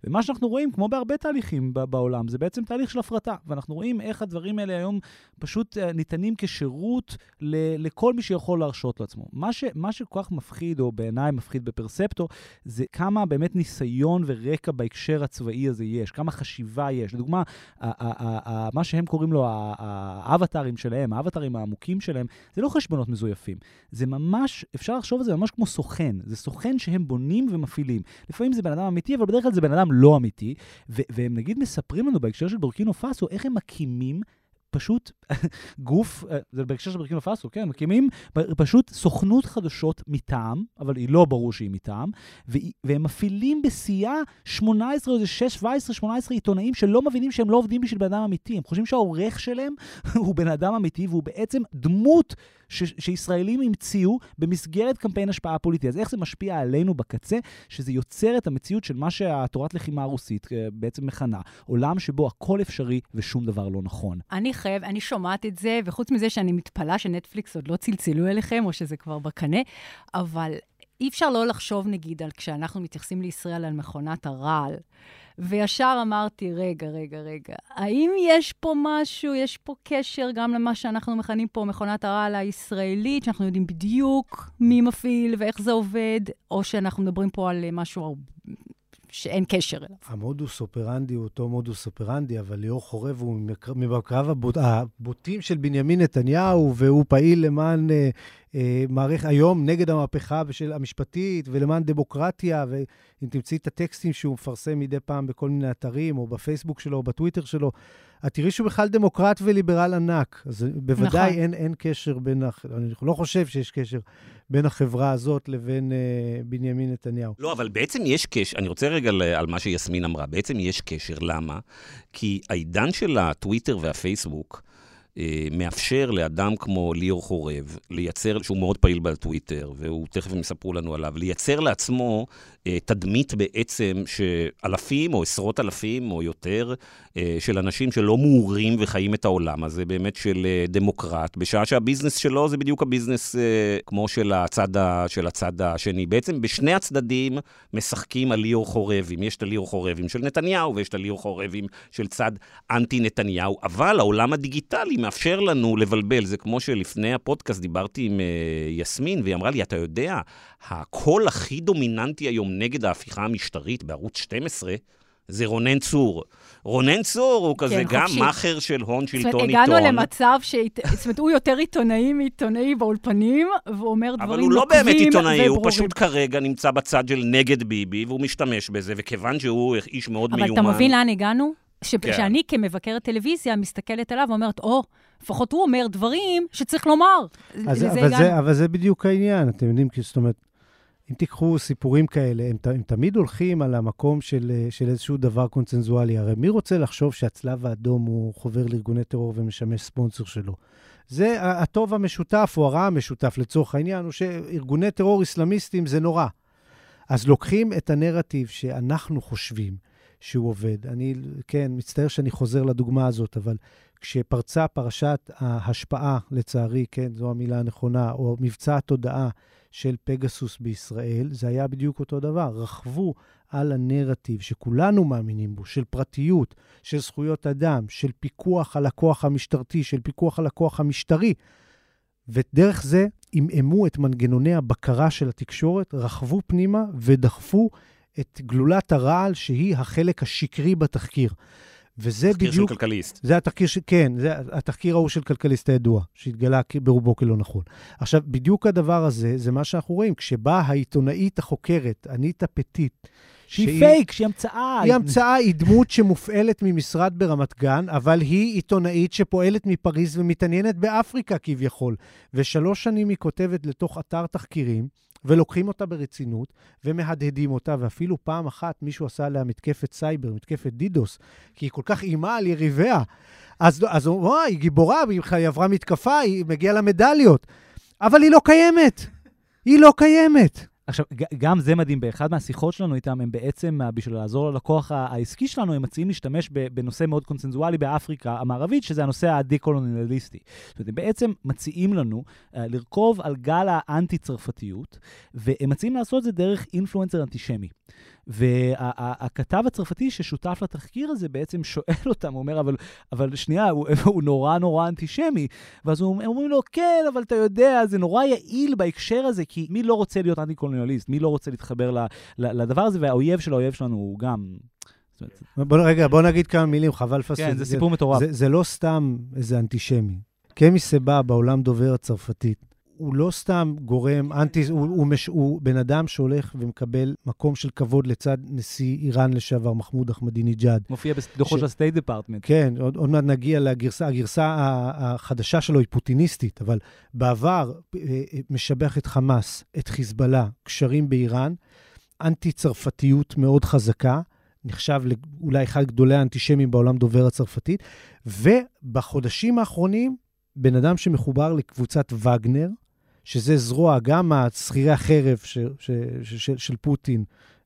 ומה שאנחנו רואים, כמו בהרבה תהליכים בעולם, זה בעצם תהליך של הפרטה, ואנחנו רואים איך הדברים האלה היום פשוט uh, ניתנים כשירות ל- לכל מי שיכול להרשות לעצמו. מה, ש- מה שכל כך מפחיד, או בעיניי מפחיד בפרספטו, זה כמה באמת ניסיון ורקע בהקשר הצבאי הזה יש, כמה חשיבה יש. לדוגמה, מה שהם קוראים לו האבטרים שלהם, האבטרים העמוקים שלהם, זה לא חשבונות מזויפים. זה ממש, אפשר לחשוב על זה ממש כמו סוכן. זה סוכן שהם בונים ומפעילים. לפעמים זה בן אדם אמיתי, אבל בדרך כלל זה בן אדם לא אמיתי. והם נגיד מספרים לנו בהקשר של בורקינו פאסו, איך הם מקימים פשוט (laughs) גוף, אה, זה בהקשר של ברקינו פאסו, כן, מקימים פשוט סוכנות חדשות מטעם, אבל היא לא ברור שהיא מטעם, והם מפעילים בשיאה 18 או איזה 6, 17, 18 עיתונאים שלא מבינים שהם לא עובדים בשביל בן אדם אמיתי, הם חושבים שהעורך שלהם (laughs) הוא בן אדם אמיתי והוא בעצם דמות ש- שישראלים המציאו במסגרת קמפיין השפעה פוליטי. אז איך זה משפיע עלינו בקצה, שזה יוצר את המציאות של מה שהתורת לחימה הרוסית אה, בעצם מכנה, עולם שבו הכל אפשרי ושום דבר לא נכון. אני חייב, אני שומעת את זה, וחוץ מזה שאני מתפלאה שנטפליקס עוד לא צלצלו אליכם, או שזה כבר בקנה, אבל אי אפשר לא לחשוב, נגיד, על כשאנחנו מתייחסים לישראל על מכונת הרעל. וישר אמרתי, רגע, רגע, רגע, האם יש פה משהו, יש פה קשר גם למה שאנחנו מכנים פה מכונת הרעל הישראלית, שאנחנו יודעים בדיוק מי מפעיל ואיך זה עובד, או שאנחנו מדברים פה על משהו שאין קשר אליו. המודוס אופרנדי הוא אותו מודוס אופרנדי, אבל ליאור חורב הוא מבקריו הבוט, הבוטים של בנימין נתניהו, והוא פעיל למען אה, אה, מערכת היום נגד המהפכה בשל המשפטית ולמען דמוקרטיה, ואם תמצאי את הטקסטים שהוא מפרסם מדי פעם בכל מיני אתרים, או בפייסבוק שלו, או בטוויטר שלו, את תראי שהוא בכלל דמוקרט וליברל ענק. אז בוודאי נכון. אין, אין קשר בין, הח... אני לא חושב שיש קשר בין החברה הזאת לבין אה, בנימין נתניהו. לא, אבל בעצם יש קשר, אני רוצה רגע על מה שיסמין אמרה, בעצם יש קשר, למה? כי העידן של הטוויטר והפייסבוק, אה, מאפשר לאדם כמו ליאור חורב לייצר, שהוא מאוד פעיל בטוויטר, והוא תכף הם יספרו לנו עליו, לייצר לעצמו אה, תדמית בעצם שאלפים או עשרות אלפים או יותר אה, של אנשים שלא מעורים וחיים את העולם הזה, באמת של דמוקרט, בשעה שהביזנס שלו זה בדיוק הביזנס כמו של הצד, של הצד השני. בעצם בשני הצדדים משחקים על ליאור חורבים. יש את הליאור חורבים של נתניהו ויש את הליאור חורבים של צד אנטי נתניהו, אבל העולם הדיגיטלי מאפשר לנו לבלבל. זה כמו שלפני הפודקאסט דיברתי עם יסמין, והיא אמרה לי, אתה יודע, הקול הכי דומיננטי היום נגד ההפיכה המשטרית בערוץ 12, זה רונן צור. רונן צור הוא כזה כן, גם מאכר של הון שלטון עיתון. הגענו למצב ש... זאת אומרת, הוא יותר עיתונאי מעיתונאי באולפנים, והוא אומר דברים נוקבים וברורים. אבל הוא לא באמת עיתונאי, הוא פשוט כרגע נמצא בצד של נגד ביבי, והוא משתמש בזה, וכיוון שהוא איש מאוד אבל מיומן... אבל אתה מבין לאן הגענו? ש... כן. שאני כמבקרת טלוויזיה מסתכלת עליו ואומרת, או, oh, לפחות הוא אומר דברים שצריך לומר. אז, אבל, זה, אבל זה בדיוק העניין, אתם יודעים, כי זאת אומרת, אם תיקחו סיפורים כאלה, הם, הם תמיד הולכים על המקום של, של איזשהו דבר קונצנזואלי. הרי מי רוצה לחשוב שהצלב האדום הוא חובר לארגוני טרור ומשמש ספונסר שלו? זה הטוב המשותף או הרע המשותף לצורך העניין, הוא שארגוני טרור אסלאמיסטים זה נורא. אז לוקחים את הנרטיב שאנחנו חושבים, שהוא עובד. אני, כן, מצטער שאני חוזר לדוגמה הזאת, אבל כשפרצה פרשת ההשפעה, לצערי, כן, זו המילה הנכונה, או מבצע התודעה של פגסוס בישראל, זה היה בדיוק אותו דבר. רכבו על הנרטיב שכולנו מאמינים בו, של פרטיות, של זכויות אדם, של פיקוח על הכוח המשטרתי, של פיקוח על הכוח המשטרי. ודרך זה עמעמו את מנגנוני הבקרה של התקשורת, רכבו פנימה ודחפו את גלולת הרעל, שהיא החלק השקרי בתחקיר. וזה תחקיר בדיוק... של כלכליסט. זה התחקיר, ש... כן, זה התחקיר ההוא של כלכליסט הידוע, שהתגלה ברובו כלא נכון. עכשיו, בדיוק הדבר הזה, זה מה שאנחנו רואים. כשבאה העיתונאית החוקרת, אניטה פטיט, שהיא פייק, שהיא המצאה. היא המצאה, היא דמות שמופעלת ממשרד ברמת גן, אבל היא עיתונאית שפועלת מפריז ומתעניינת באפריקה כביכול. ושלוש שנים היא כותבת לתוך אתר תחקירים, ולוקחים אותה ברצינות, ומהדהדים אותה, ואפילו פעם אחת מישהו עשה עליה מתקפת סייבר, מתקפת DDoS, כי היא כל כך איימה על יריביה. אז, אז אומר, היא גיבורה, היא עברה מתקפה, היא מגיעה למדליות. אבל היא לא קיימת. היא לא קיימת. עכשיו, גם זה מדהים, באחד מהשיחות שלנו איתם, הם בעצם, אה, בשביל לעזור ללקוח העסקי שלנו, הם מציעים להשתמש בנושא מאוד קונצנזואלי באפריקה המערבית, שזה הנושא הדקולוניאליסטי. זאת אומרת, הם בעצם מציעים לנו uh, לרכוב על גל האנטי-צרפתיות, והם מציעים לעשות את זה דרך אינפלואנסר אנטישמי. והכתב וה, הצרפתי ששותף לתחקיר הזה בעצם שואל אותם, הוא אומר, אבל, אבל שנייה, הוא, (laughs) הוא נורא נורא אנטישמי. ואז הם אומרים לו, כן, אבל אתה יודע, זה נורא יעיל בהקשר הזה, כי מי לא רוצה להיות אנטי-קולוניאליסט? מי לא רוצה להתחבר ל, ל, לדבר הזה? והאויב של האויב שלנו הוא גם... בוא, רגע, בוא נגיד כמה מילים, חבל לפספס. כן, זה סיפור מטורף. זה, זה לא סתם איזה אנטישמי. קמי סבא בעולם דובר הצרפתית, הוא לא סתם גורם אנטי, הוא, הוא, מש, הוא בן אדם שהולך ומקבל מקום של כבוד לצד נשיא איראן לשעבר, מחמוד אחמדינג'אד. מופיע בדוחות של ה-State Department. כן, עוד, עוד מעט נגיע לגרסה, הגרסה החדשה שלו היא פוטיניסטית, אבל בעבר אה, אה, משבח את חמאס, את חיזבאללה, קשרים באיראן, אנטי-צרפתיות מאוד חזקה. נחשב אולי אחד גדולי האנטישמים בעולם דובר הצרפתית, ובחודשים האחרונים, בן אדם שמחובר לקבוצת וגנר, שזה זרוע, גם השכירי החרב ש, ש, ש, של, של פוטין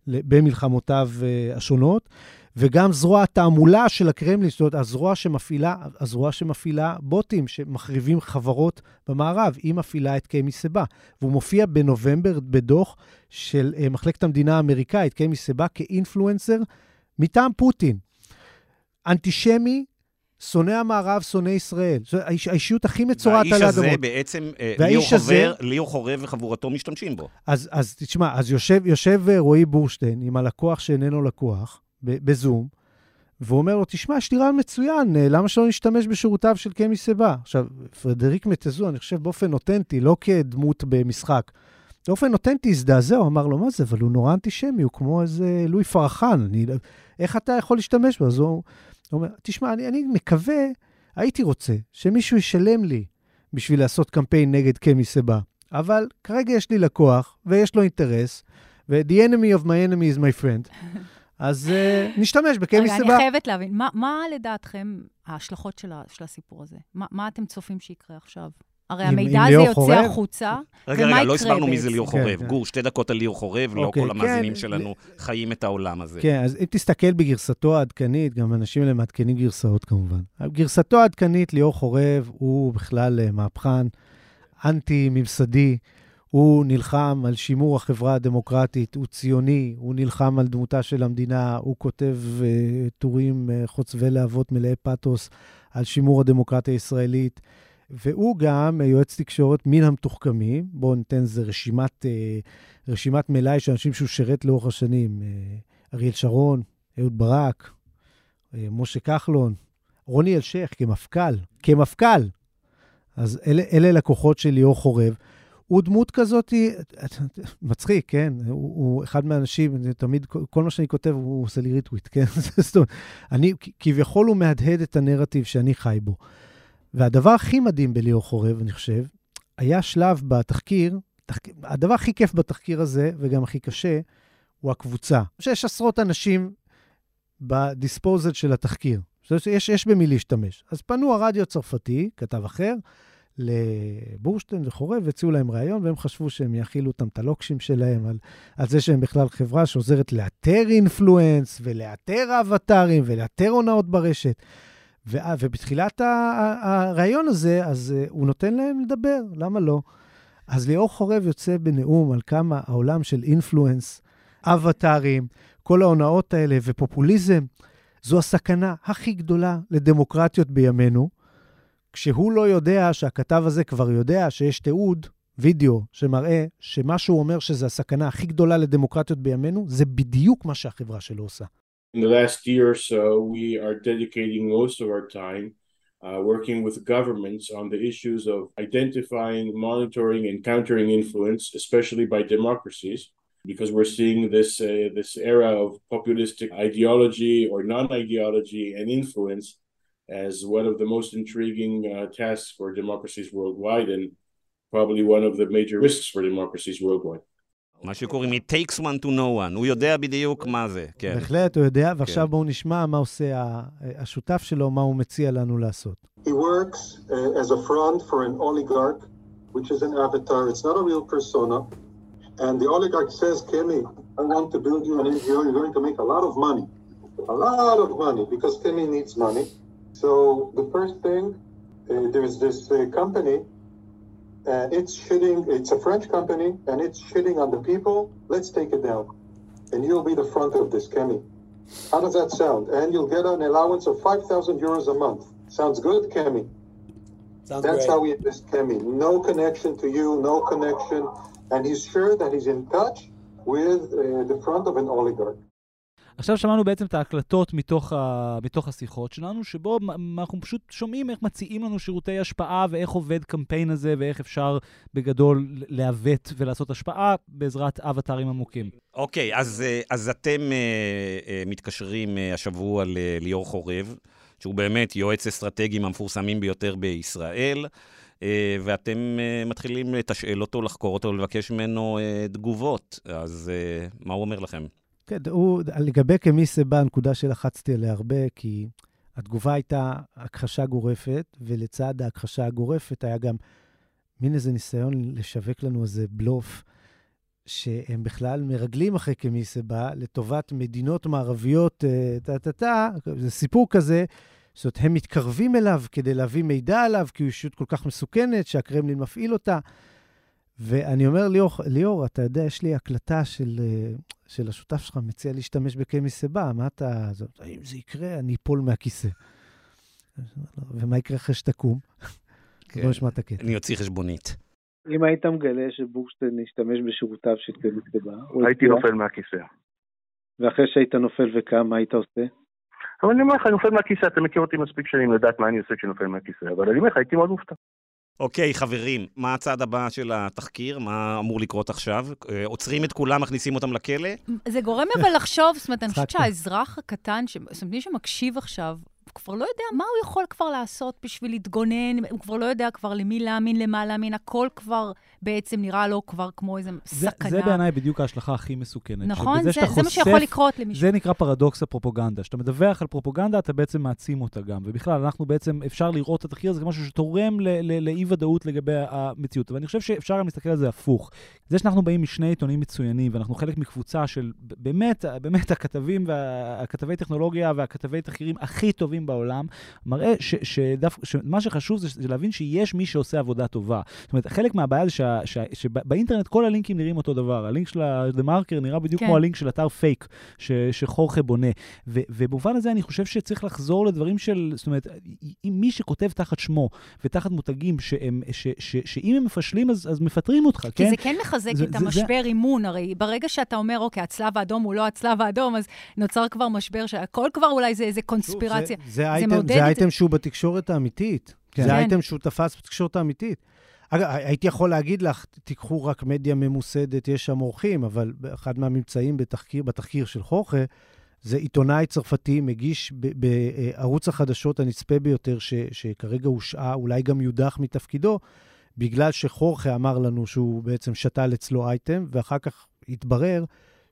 במלחמותיו uh, השונות, וגם זרוע התעמולה של הקרמלין, זאת אומרת, הזרוע שמפעילה, הזרוע שמפעילה בוטים, שמחריבים חברות במערב, היא מפעילה את קיימי סבא. והוא מופיע בנובמבר בדוח של uh, מחלקת המדינה האמריקאית, קיימי סבא, כאינפלואנסר מטעם פוטין. אנטישמי, שונא המערב, שונא ישראל. זו האישיות הכי מצורעת על האדמות. והאיש הזה בעצם, אה, ליאור, חבר, ליאור חורב וחבורתו משתמשים בו. אז, אז תשמע, אז יושב, יושב אה, רועי בורשטיין עם הלקוח שאיננו לקוח, בזום, והוא אומר לו, תשמע, יש לי רעיון מצוין, אה, למה שלא נשתמש בשירותיו של קמי סבא? עכשיו, פרדריק מטזו, אני חושב באופן אותנטי, לא כדמות במשחק, באופן אותנטי הזדעזע, הוא אמר לו, מה זה, אבל הוא נורא אנטישמי, הוא כמו איזה לואי פרחן, אני, איך אתה יכול להשתמש בו? אז הוא... הוא אומר, תשמע, אני, אני מקווה, הייתי רוצה שמישהו ישלם לי בשביל לעשות קמפיין נגד קמי סבא, אבל כרגע יש לי לקוח ויש לו אינטרס, ו-the enemy of my enemy is my friend. (laughs) אז uh, נשתמש בקמי סבא. אני חייבת להבין, מה, מה לדעתכם ההשלכות של, של הסיפור הזה? מה, מה אתם צופים שיקרה עכשיו? הרי עם, המידע הזה יוצא חורב? החוצה, רגע, רגע, לא הסברנו מי זה ליאור חורב. כן, גור, שתי דקות על ליאור חורב, לא אוקיי, כל המאזינים כן, שלנו ל... חיים את העולם הזה. כן, אז אם תסתכל בגרסתו העדכנית, גם אנשים האלה מעדכנים גרסאות כמובן. גרסתו העדכנית, ליאור חורב, הוא בכלל אה, מהפכן, אנטי-ממסדי. הוא נלחם על שימור החברה הדמוקרטית, הוא ציוני, הוא נלחם על דמותה של המדינה, הוא כותב uh, טורים uh, חוצבי להבות מלאי פתוס על שימור הדמוקרטיה הישראלית. והוא גם יועץ תקשורת מן המתוחכמים. בואו ניתן איזה רשימת, אה, רשימת מלאי של אנשים שהוא שירת לאורך השנים. אה, אריאל שרון, אהוד ברק, אה, משה כחלון, רוני אלשיך כמפכ"ל, כמפכ"ל. אז אלה, אלה לקוחות של ליאור חורב. הוא דמות כזאת, (laughs) מצחיק, כן? הוא, הוא אחד מהאנשים, תמיד, כל מה שאני כותב, הוא עושה לי ריטוויט, כן? (laughs) זאת אומרת, אני, כביכול הוא מהדהד את הנרטיב שאני חי בו. והדבר הכי מדהים בליאור חורב, אני חושב, היה שלב בתחקיר, תח... הדבר הכי כיף בתחקיר הזה, וגם הכי קשה, הוא הקבוצה. שיש עשרות אנשים בדיספוזל של התחקיר. יש, יש במי להשתמש. אז פנו הרדיו הצרפתי, כתב אחר, לבורשטיין וחורב, והציעו להם ראיון, והם חשבו שהם יאכילו אותם את הלוקשים שלהם על, על זה שהם בכלל חברה שעוזרת לאתר אינפלואנס, ולאתר אבטארים, ולאתר הונאות ברשת. ובתחילת הריאיון הזה, אז uh, הוא נותן להם לדבר, למה לא? אז ליאור חורב יוצא בנאום על כמה העולם של אינפלואנס, אבטארים, כל ההונאות האלה ופופוליזם, זו הסכנה הכי גדולה לדמוקרטיות בימינו, כשהוא לא יודע שהכתב הזה כבר יודע שיש תיעוד, וידאו, שמראה שמה שהוא אומר שזה הסכנה הכי גדולה לדמוקרטיות בימינו, זה בדיוק מה שהחברה שלו עושה. In the last year or so, we are dedicating most of our time uh, working with governments on the issues of identifying, monitoring, and countering influence, especially by democracies, because we're seeing this uh, this era of populistic ideology or non-ideology and influence as one of the most intriguing uh, tasks for democracies worldwide, and probably one of the major risks for democracies worldwide. מה שקוראים It takes one to know one, הוא יודע בדיוק מה זה, כן. בהחלט, הוא יודע, ועכשיו בואו נשמע מה עושה השותף שלו, מה הוא מציע לנו לעשות. He works uh, as a front for an oligarch, which is an avatar, it's not a real persona. And the oligarch says, Kemi, I want to build you an NGO, you're going to make a lot of money. A lot of money, because Kemi needs money. So the first thing, uh, there's this uh, company and it's shitting, it's a French company, and it's shitting on the people. Let's take it down. And you'll be the front of this, Kemi. How does that sound? And you'll get an allowance of 5,000 euros a month. Sounds good, Kemi? Sounds That's great. how we invest Kemi. No connection to you, no connection. And he's sure that he's in touch with uh, the front of an oligarch. עכשיו שמענו בעצם את ההקלטות מתוך, ה... מתוך השיחות שלנו, שבו אנחנו פשוט שומעים איך מציעים לנו שירותי השפעה ואיך עובד קמפיין הזה ואיך אפשר בגדול לעוות ולעשות השפעה בעזרת אבטארים עמוקים. אוקיי, אז, אז אתם uh, uh, מתקשרים השבוע לליאור חורב, שהוא באמת יועץ אסטרטגי מהמפורסמים ביותר בישראל. Uh, ואתם uh, מתחילים לתשאל אותו, לחקור אותו, לבקש ממנו uh, תגובות. אז uh, מה הוא אומר לכם? כן, הוא, לגבי כמיסבה, הנקודה שלחצתי עליה הרבה, כי התגובה הייתה הכחשה גורפת, ולצד ההכחשה הגורפת היה גם מין איזה ניסיון לשווק לנו איזה בלוף, שהם בכלל מרגלים אחרי כמיסבה לטובת מדינות מערביות, טה-טה-טה, זה סיפור כזה. זאת אומרת, הם מתקרבים אליו כדי להביא מידע עליו, כי הוא אישיות כל כך מסוכנת, שהקרמלין מפעיל אותה. ואני אומר, ליאור, ליאור, אתה יודע, יש לי הקלטה של, של השותף שלך, מציע להשתמש בקמי סבא, מה אתה... זאת, אם זה יקרה, אני אפול מהכיסא. ומה יקרה אחרי שתקום? (laughs) כן. בוא נשמע את הקטע. אני אוציא חשבונית. אם היית מגלה שבורשטיין השתמש בשירותיו של קמי סבא, הייתי נופל מהכיסא. ואחרי שהיית נופל וקם, מה היית עושה? אבל אני אומר לך, אני נופל מהכיסא, אתה מכיר אותי מספיק שנים לדעת מה אני עושה כשנופל מהכיסא, אבל אני אומר לך, הייתי מאוד מופתע. אוקיי, חברים, מה הצעד הבא של התחקיר? מה אמור לקרות עכשיו? עוצרים את כולם, מכניסים אותם לכלא? זה גורם אבל לחשוב, זאת אומרת, אני חושבת שהאזרח הקטן, זאת אומרת, מי שמקשיב עכשיו, כבר לא יודע מה הוא יכול כבר לעשות בשביל להתגונן, הוא כבר לא יודע כבר למי להאמין, למה להאמין, הכל כבר בעצם נראה לו כבר כמו איזה סכנה. זה בעיניי בדיוק ההשלכה הכי מסוכנת. נכון, זה, זה מה שיכול לקרות למישהו. זה נקרא פרדוקס הפרופוגנדה. כשאתה מדווח על פרופוגנדה, אתה בעצם מעצים אותה גם. ובכלל, אנחנו בעצם, אפשר לראות את התחקיר הזה כמשהו שתורם לאי-ודאות לגבי המציאות. ואני חושב שאפשר גם להסתכל על זה הפוך. זה שאנחנו באים משני עיתונים מצוינים, ואנחנו חלק מקבוצה של באמת, באמת הכתבים, והכתבי טכנולוגיה והכתבי תחקירים הכי טובים בעולם, מראה שמה שחשוב זה, זה להבין שיש מי שעושה עבודה טובה. זאת אומרת, חלק מהבעיה זה שה, שה, שבאינטרנט כל הלינקים נראים אותו דבר. הלינק של דה-מרקר נראה בדיוק כן. כמו הלינק של אתר פייק ש, שחורחה בונה. ו, ובמובן הזה אני חושב שצריך לחזור לדברים של, זאת אומרת, מי שכותב תחת שמו ותחת מותגים שהם, ש, ש, ש, שאם הם מפשלים אז, אז מפטרים אותך, כי כן? כי זה כן מחזק זה, את זה, המשבר זה... אימון, הרי ברגע שאתה אומר, אוקיי, הצלב האדום הוא לא הצלב האדום, אז נוצר כבר משבר שהכל כבר אולי זה איזה קונספירציה. זה, זה, אייטם, זה אייטם שהוא בתקשורת האמיתית. כן. זה אייטם שהוא תפס בתקשורת האמיתית. אגב, הייתי יכול להגיד לך, תיקחו רק מדיה ממוסדת, יש שם אורחים, אבל אחד מהממצאים בתחקיר, בתחקיר של חוכה, זה עיתונאי צרפתי, מגיש בערוץ החדשות הנצפה ביותר, ש, שכרגע הושעה, אולי גם יודח מתפקידו, בגלל שחורכה אמר לנו שהוא בעצם שתל אצלו אייטם, ואחר כך התברר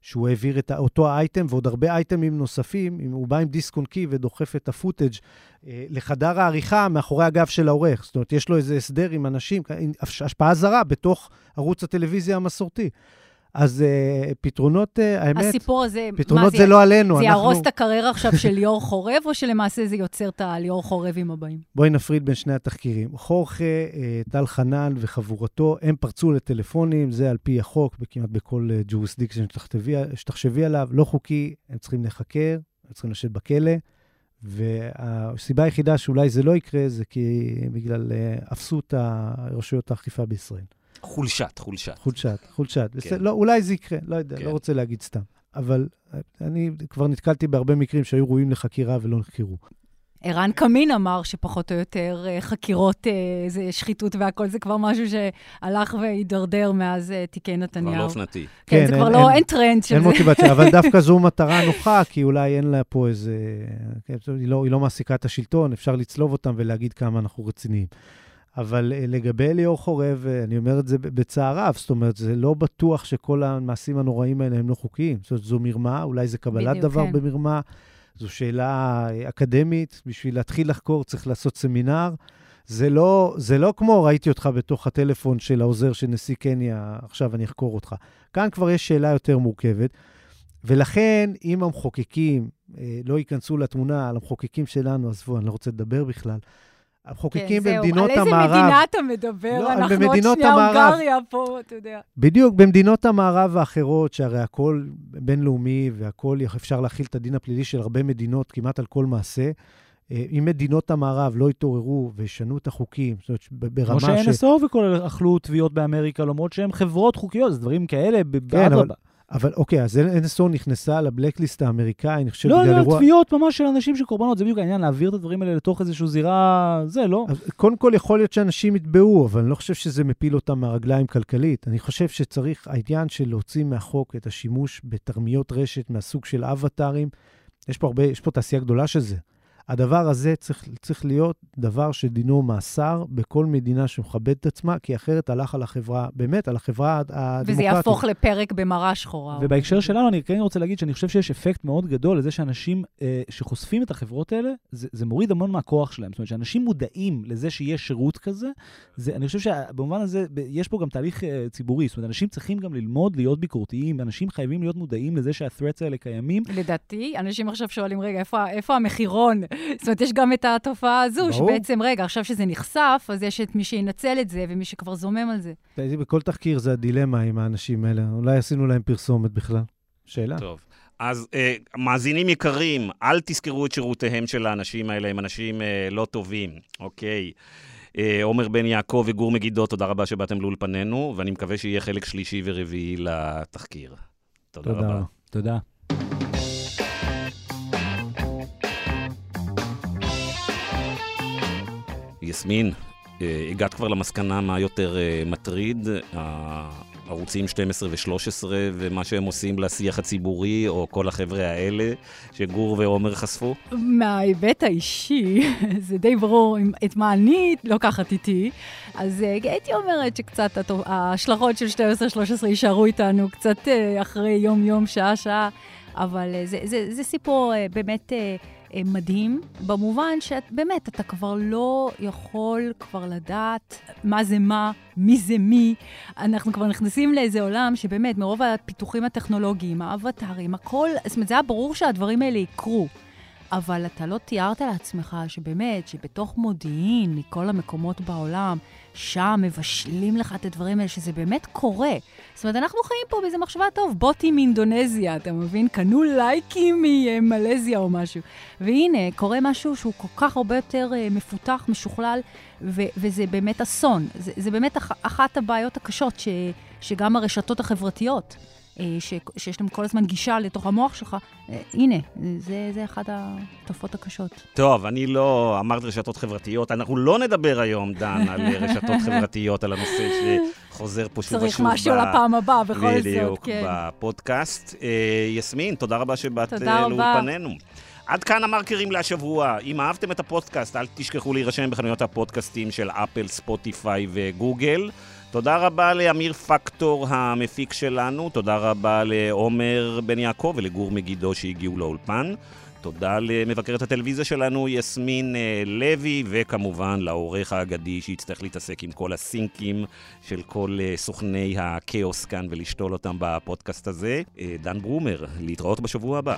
שהוא העביר את אותו האייטם ועוד הרבה אייטמים נוספים, הוא בא עם דיסק און קי ודוחף את הפוטאג' אה, לחדר העריכה מאחורי הגב של העורך. זאת אומרת, יש לו איזה הסדר עם אנשים, השפעה זרה בתוך ערוץ הטלוויזיה המסורתי. אז אה, פתרונות, אה, האמת, הסיפור הזה, פתרונות זה, זה לא עלינו. זה אנחנו... יהרוס את הקריירה עכשיו של ליאור חורב, או שלמעשה זה יוצר את הליאור חורבים הבאים? בואי נפריד בין שני התחקירים. חורחה, אה, טל חנן וחבורתו, הם פרצו לטלפונים, זה על פי החוק, כמעט בכל אה, jurisdiction שתחשבי עליו, לא חוקי, הם צריכים להיחקר, הם צריכים לשבת בכלא. והסיבה היחידה שאולי זה לא יקרה, זה כי בגלל אפסות רשויות האכיפה בישראל. חולשת, חולשת. חולשת, חולשת. כן. לא, אולי זה יקרה, לא יודע, כן. לא רוצה להגיד סתם. אבל אני כבר נתקלתי בהרבה מקרים שהיו ראויים לחקירה ולא נחקרו. ערן קמין אמר שפחות או יותר אה, חקירות, אה, זה שחיתות והכל, זה כבר משהו שהלך והידרדר מאז אה, תיקי נתניהו. כבר לא אופנתי. כן, כן, זה אין, כבר לא, אין טרנד של אין זה. אין מוטיבציה, אבל (laughs) דווקא זו מטרה נוחה, כי אולי אין לה פה איזה... כן, היא, לא, היא לא מעסיקה את השלטון, אפשר לצלוב אותם ולהגיד כמה אנחנו רציניים. אבל לגבי ליאור חורב, אני אומר את זה בצער רב, זאת אומרת, זה לא בטוח שכל המעשים הנוראים האלה הם לא חוקיים. זאת אומרת, זו מרמה, אולי זה קבלת בדיוק, דבר כן. במרמה. זו שאלה אקדמית, בשביל להתחיל לחקור צריך לעשות סמינר. זה לא, זה לא כמו ראיתי אותך בתוך הטלפון של העוזר של נשיא קניה, עכשיו אני אחקור אותך. כאן כבר יש שאלה יותר מורכבת, ולכן אם המחוקקים אה, לא ייכנסו לתמונה, על המחוקקים שלנו, עזבו, אני לא רוצה לדבר בכלל, המחוקקים כן, במדינות המערב... על איזה מדינה אתה מדבר? לא, אנחנו עוד שנייה הונגריה פה, אתה יודע. בדיוק, במדינות המערב האחרות, שהרי הכל בינלאומי והכל, אפשר להכיל את הדין הפלילי של הרבה מדינות כמעט על כל מעשה. אה, אם מדינות המערב לא יתעוררו וישנו את החוקים, זאת אומרת, ברמה ש... כמו ש-NSO וכל אלה אכלו תביעות באמריקה, למרות שהן חברות חוקיות, זה דברים כאלה, כן, אבל... אבל אוקיי, אז NSO נכנסה לבלקליסט האמריקאי, אני חושב, לא, בגלל לא, אירוע... לא, לא, תביעות ממש של אנשים שקורבנות, זה בדיוק העניין, להעביר את הדברים האלה לתוך איזושהי זירה, זה, לא. אז קודם כל, יכול להיות שאנשים יתבעו, אבל אני לא חושב שזה מפיל אותם מהרגליים כלכלית. אני חושב שצריך, העניין של להוציא מהחוק את השימוש בתרמיות רשת מהסוג של אבטארים, יש פה הרבה, יש פה תעשייה גדולה של זה. הדבר הזה צריך, צריך להיות דבר שדינו מאסר בכל מדינה שמכבדת את עצמה, כי אחרת הלך על החברה, באמת, על החברה הדמוקרטית. וזה יהפוך לפרק במראה שחורה. ובהקשר שלנו, אני כן רוצה להגיד שאני חושב שיש אפקט מאוד גדול לזה שאנשים אה, שחושפים את החברות האלה, זה, זה מוריד המון מהכוח שלהם. זאת אומרת, שאנשים מודעים לזה שיש שירות כזה, זה, אני חושב שבמובן הזה, יש פה גם תהליך אה, ציבורי. זאת אומרת, אנשים צריכים גם ללמוד להיות ביקורתיים, אנשים חייבים להיות מודעים לזה שה-threats האלה קיימים. לדעתי, אנשים עכשיו שואלים, רגע, איפה, איפה המחירון? (laughs) זאת אומרת, יש גם את התופעה הזו, ברור. שבעצם, רגע, עכשיו שזה נחשף, אז יש את מי שינצל את זה ומי שכבר זומם על זה. בכל תחקיר זה הדילמה עם האנשים האלה. אולי עשינו להם פרסומת בכלל. שאלה. טוב. אז אה, מאזינים יקרים, אל תזכרו את שירותיהם של האנשים האלה, הם אנשים אה, לא טובים, אוקיי? אה, עומר בן יעקב וגור מגידו, תודה רבה שבאתם לאולפנינו, ואני מקווה שיהיה חלק שלישי ורביעי לתחקיר. תודה, תודה רבה. תודה. יסמין, אה, הגעת כבר למסקנה מה יותר אה, מטריד, ערוצים 12 ו-13 ומה שהם עושים לשיח הציבורי, או כל החבר'ה האלה שגור ועומר חשפו? מההיבט האישי, (laughs) זה די ברור את מה אני לוקחת איתי, אז uh, הייתי אומרת שקצת ההשלכות של 12-13 יישארו איתנו קצת אחרי יום-יום, שעה-שעה, אבל זה, זה, זה סיפור באמת... אה, מדהים, במובן שבאמת, אתה כבר לא יכול כבר לדעת מה זה מה, מי זה מי. אנחנו כבר נכנסים לאיזה עולם שבאמת, מרוב הפיתוחים הטכנולוגיים, האבטרים, הכל, זאת אומרת, זה היה ברור שהדברים האלה יקרו. אבל אתה לא תיארת לעצמך שבאמת, שבתוך מודיעין, מכל המקומות בעולם, שם מבשלים לך את הדברים האלה, שזה באמת קורה. זאת אומרת, אנחנו חיים פה באיזה מחשבה טוב, בוטים מאינדונזיה, אתה מבין? קנו לייקים ממלזיה או משהו. והנה, קורה משהו שהוא כל כך הרבה יותר uh, מפותח, משוכלל, ו- וזה באמת אסון. זה, זה באמת אח- אחת הבעיות הקשות ש- שגם הרשתות החברתיות. אה, ש, שיש להם כל הזמן גישה לתוך המוח שלך, אה, הנה, זה, זה אחת התופעות הקשות. טוב, אני לא אמרת רשתות חברתיות, אנחנו לא נדבר היום, דן, על רשתות חברתיות, על הנושא שחוזר פה שוב ושוב. צריך משהו לפעם הבאה, בכל זאת, כן. בדיוק, בפודקאסט. אה, יסמין, תודה רבה שבאת לאולפנינו. עד כאן המרקרים להשבוע. אם אהבתם את הפודקאסט, אל תשכחו להירשם בחנויות הפודקאסטים של אפל, ספוטיפיי וגוגל. תודה רבה לאמיר פקטור המפיק שלנו, תודה רבה לעומר בן יעקב ולגור מגידו שהגיעו לאולפן. תודה למבקרת הטלוויזיה שלנו, יסמין אה, לוי, וכמובן לעורך האגדי שיצטרך להתעסק עם כל הסינקים של כל אה, סוכני הכאוס כאן ולשתול אותם בפודקאסט הזה, אה, דן ברומר. להתראות בשבוע הבא.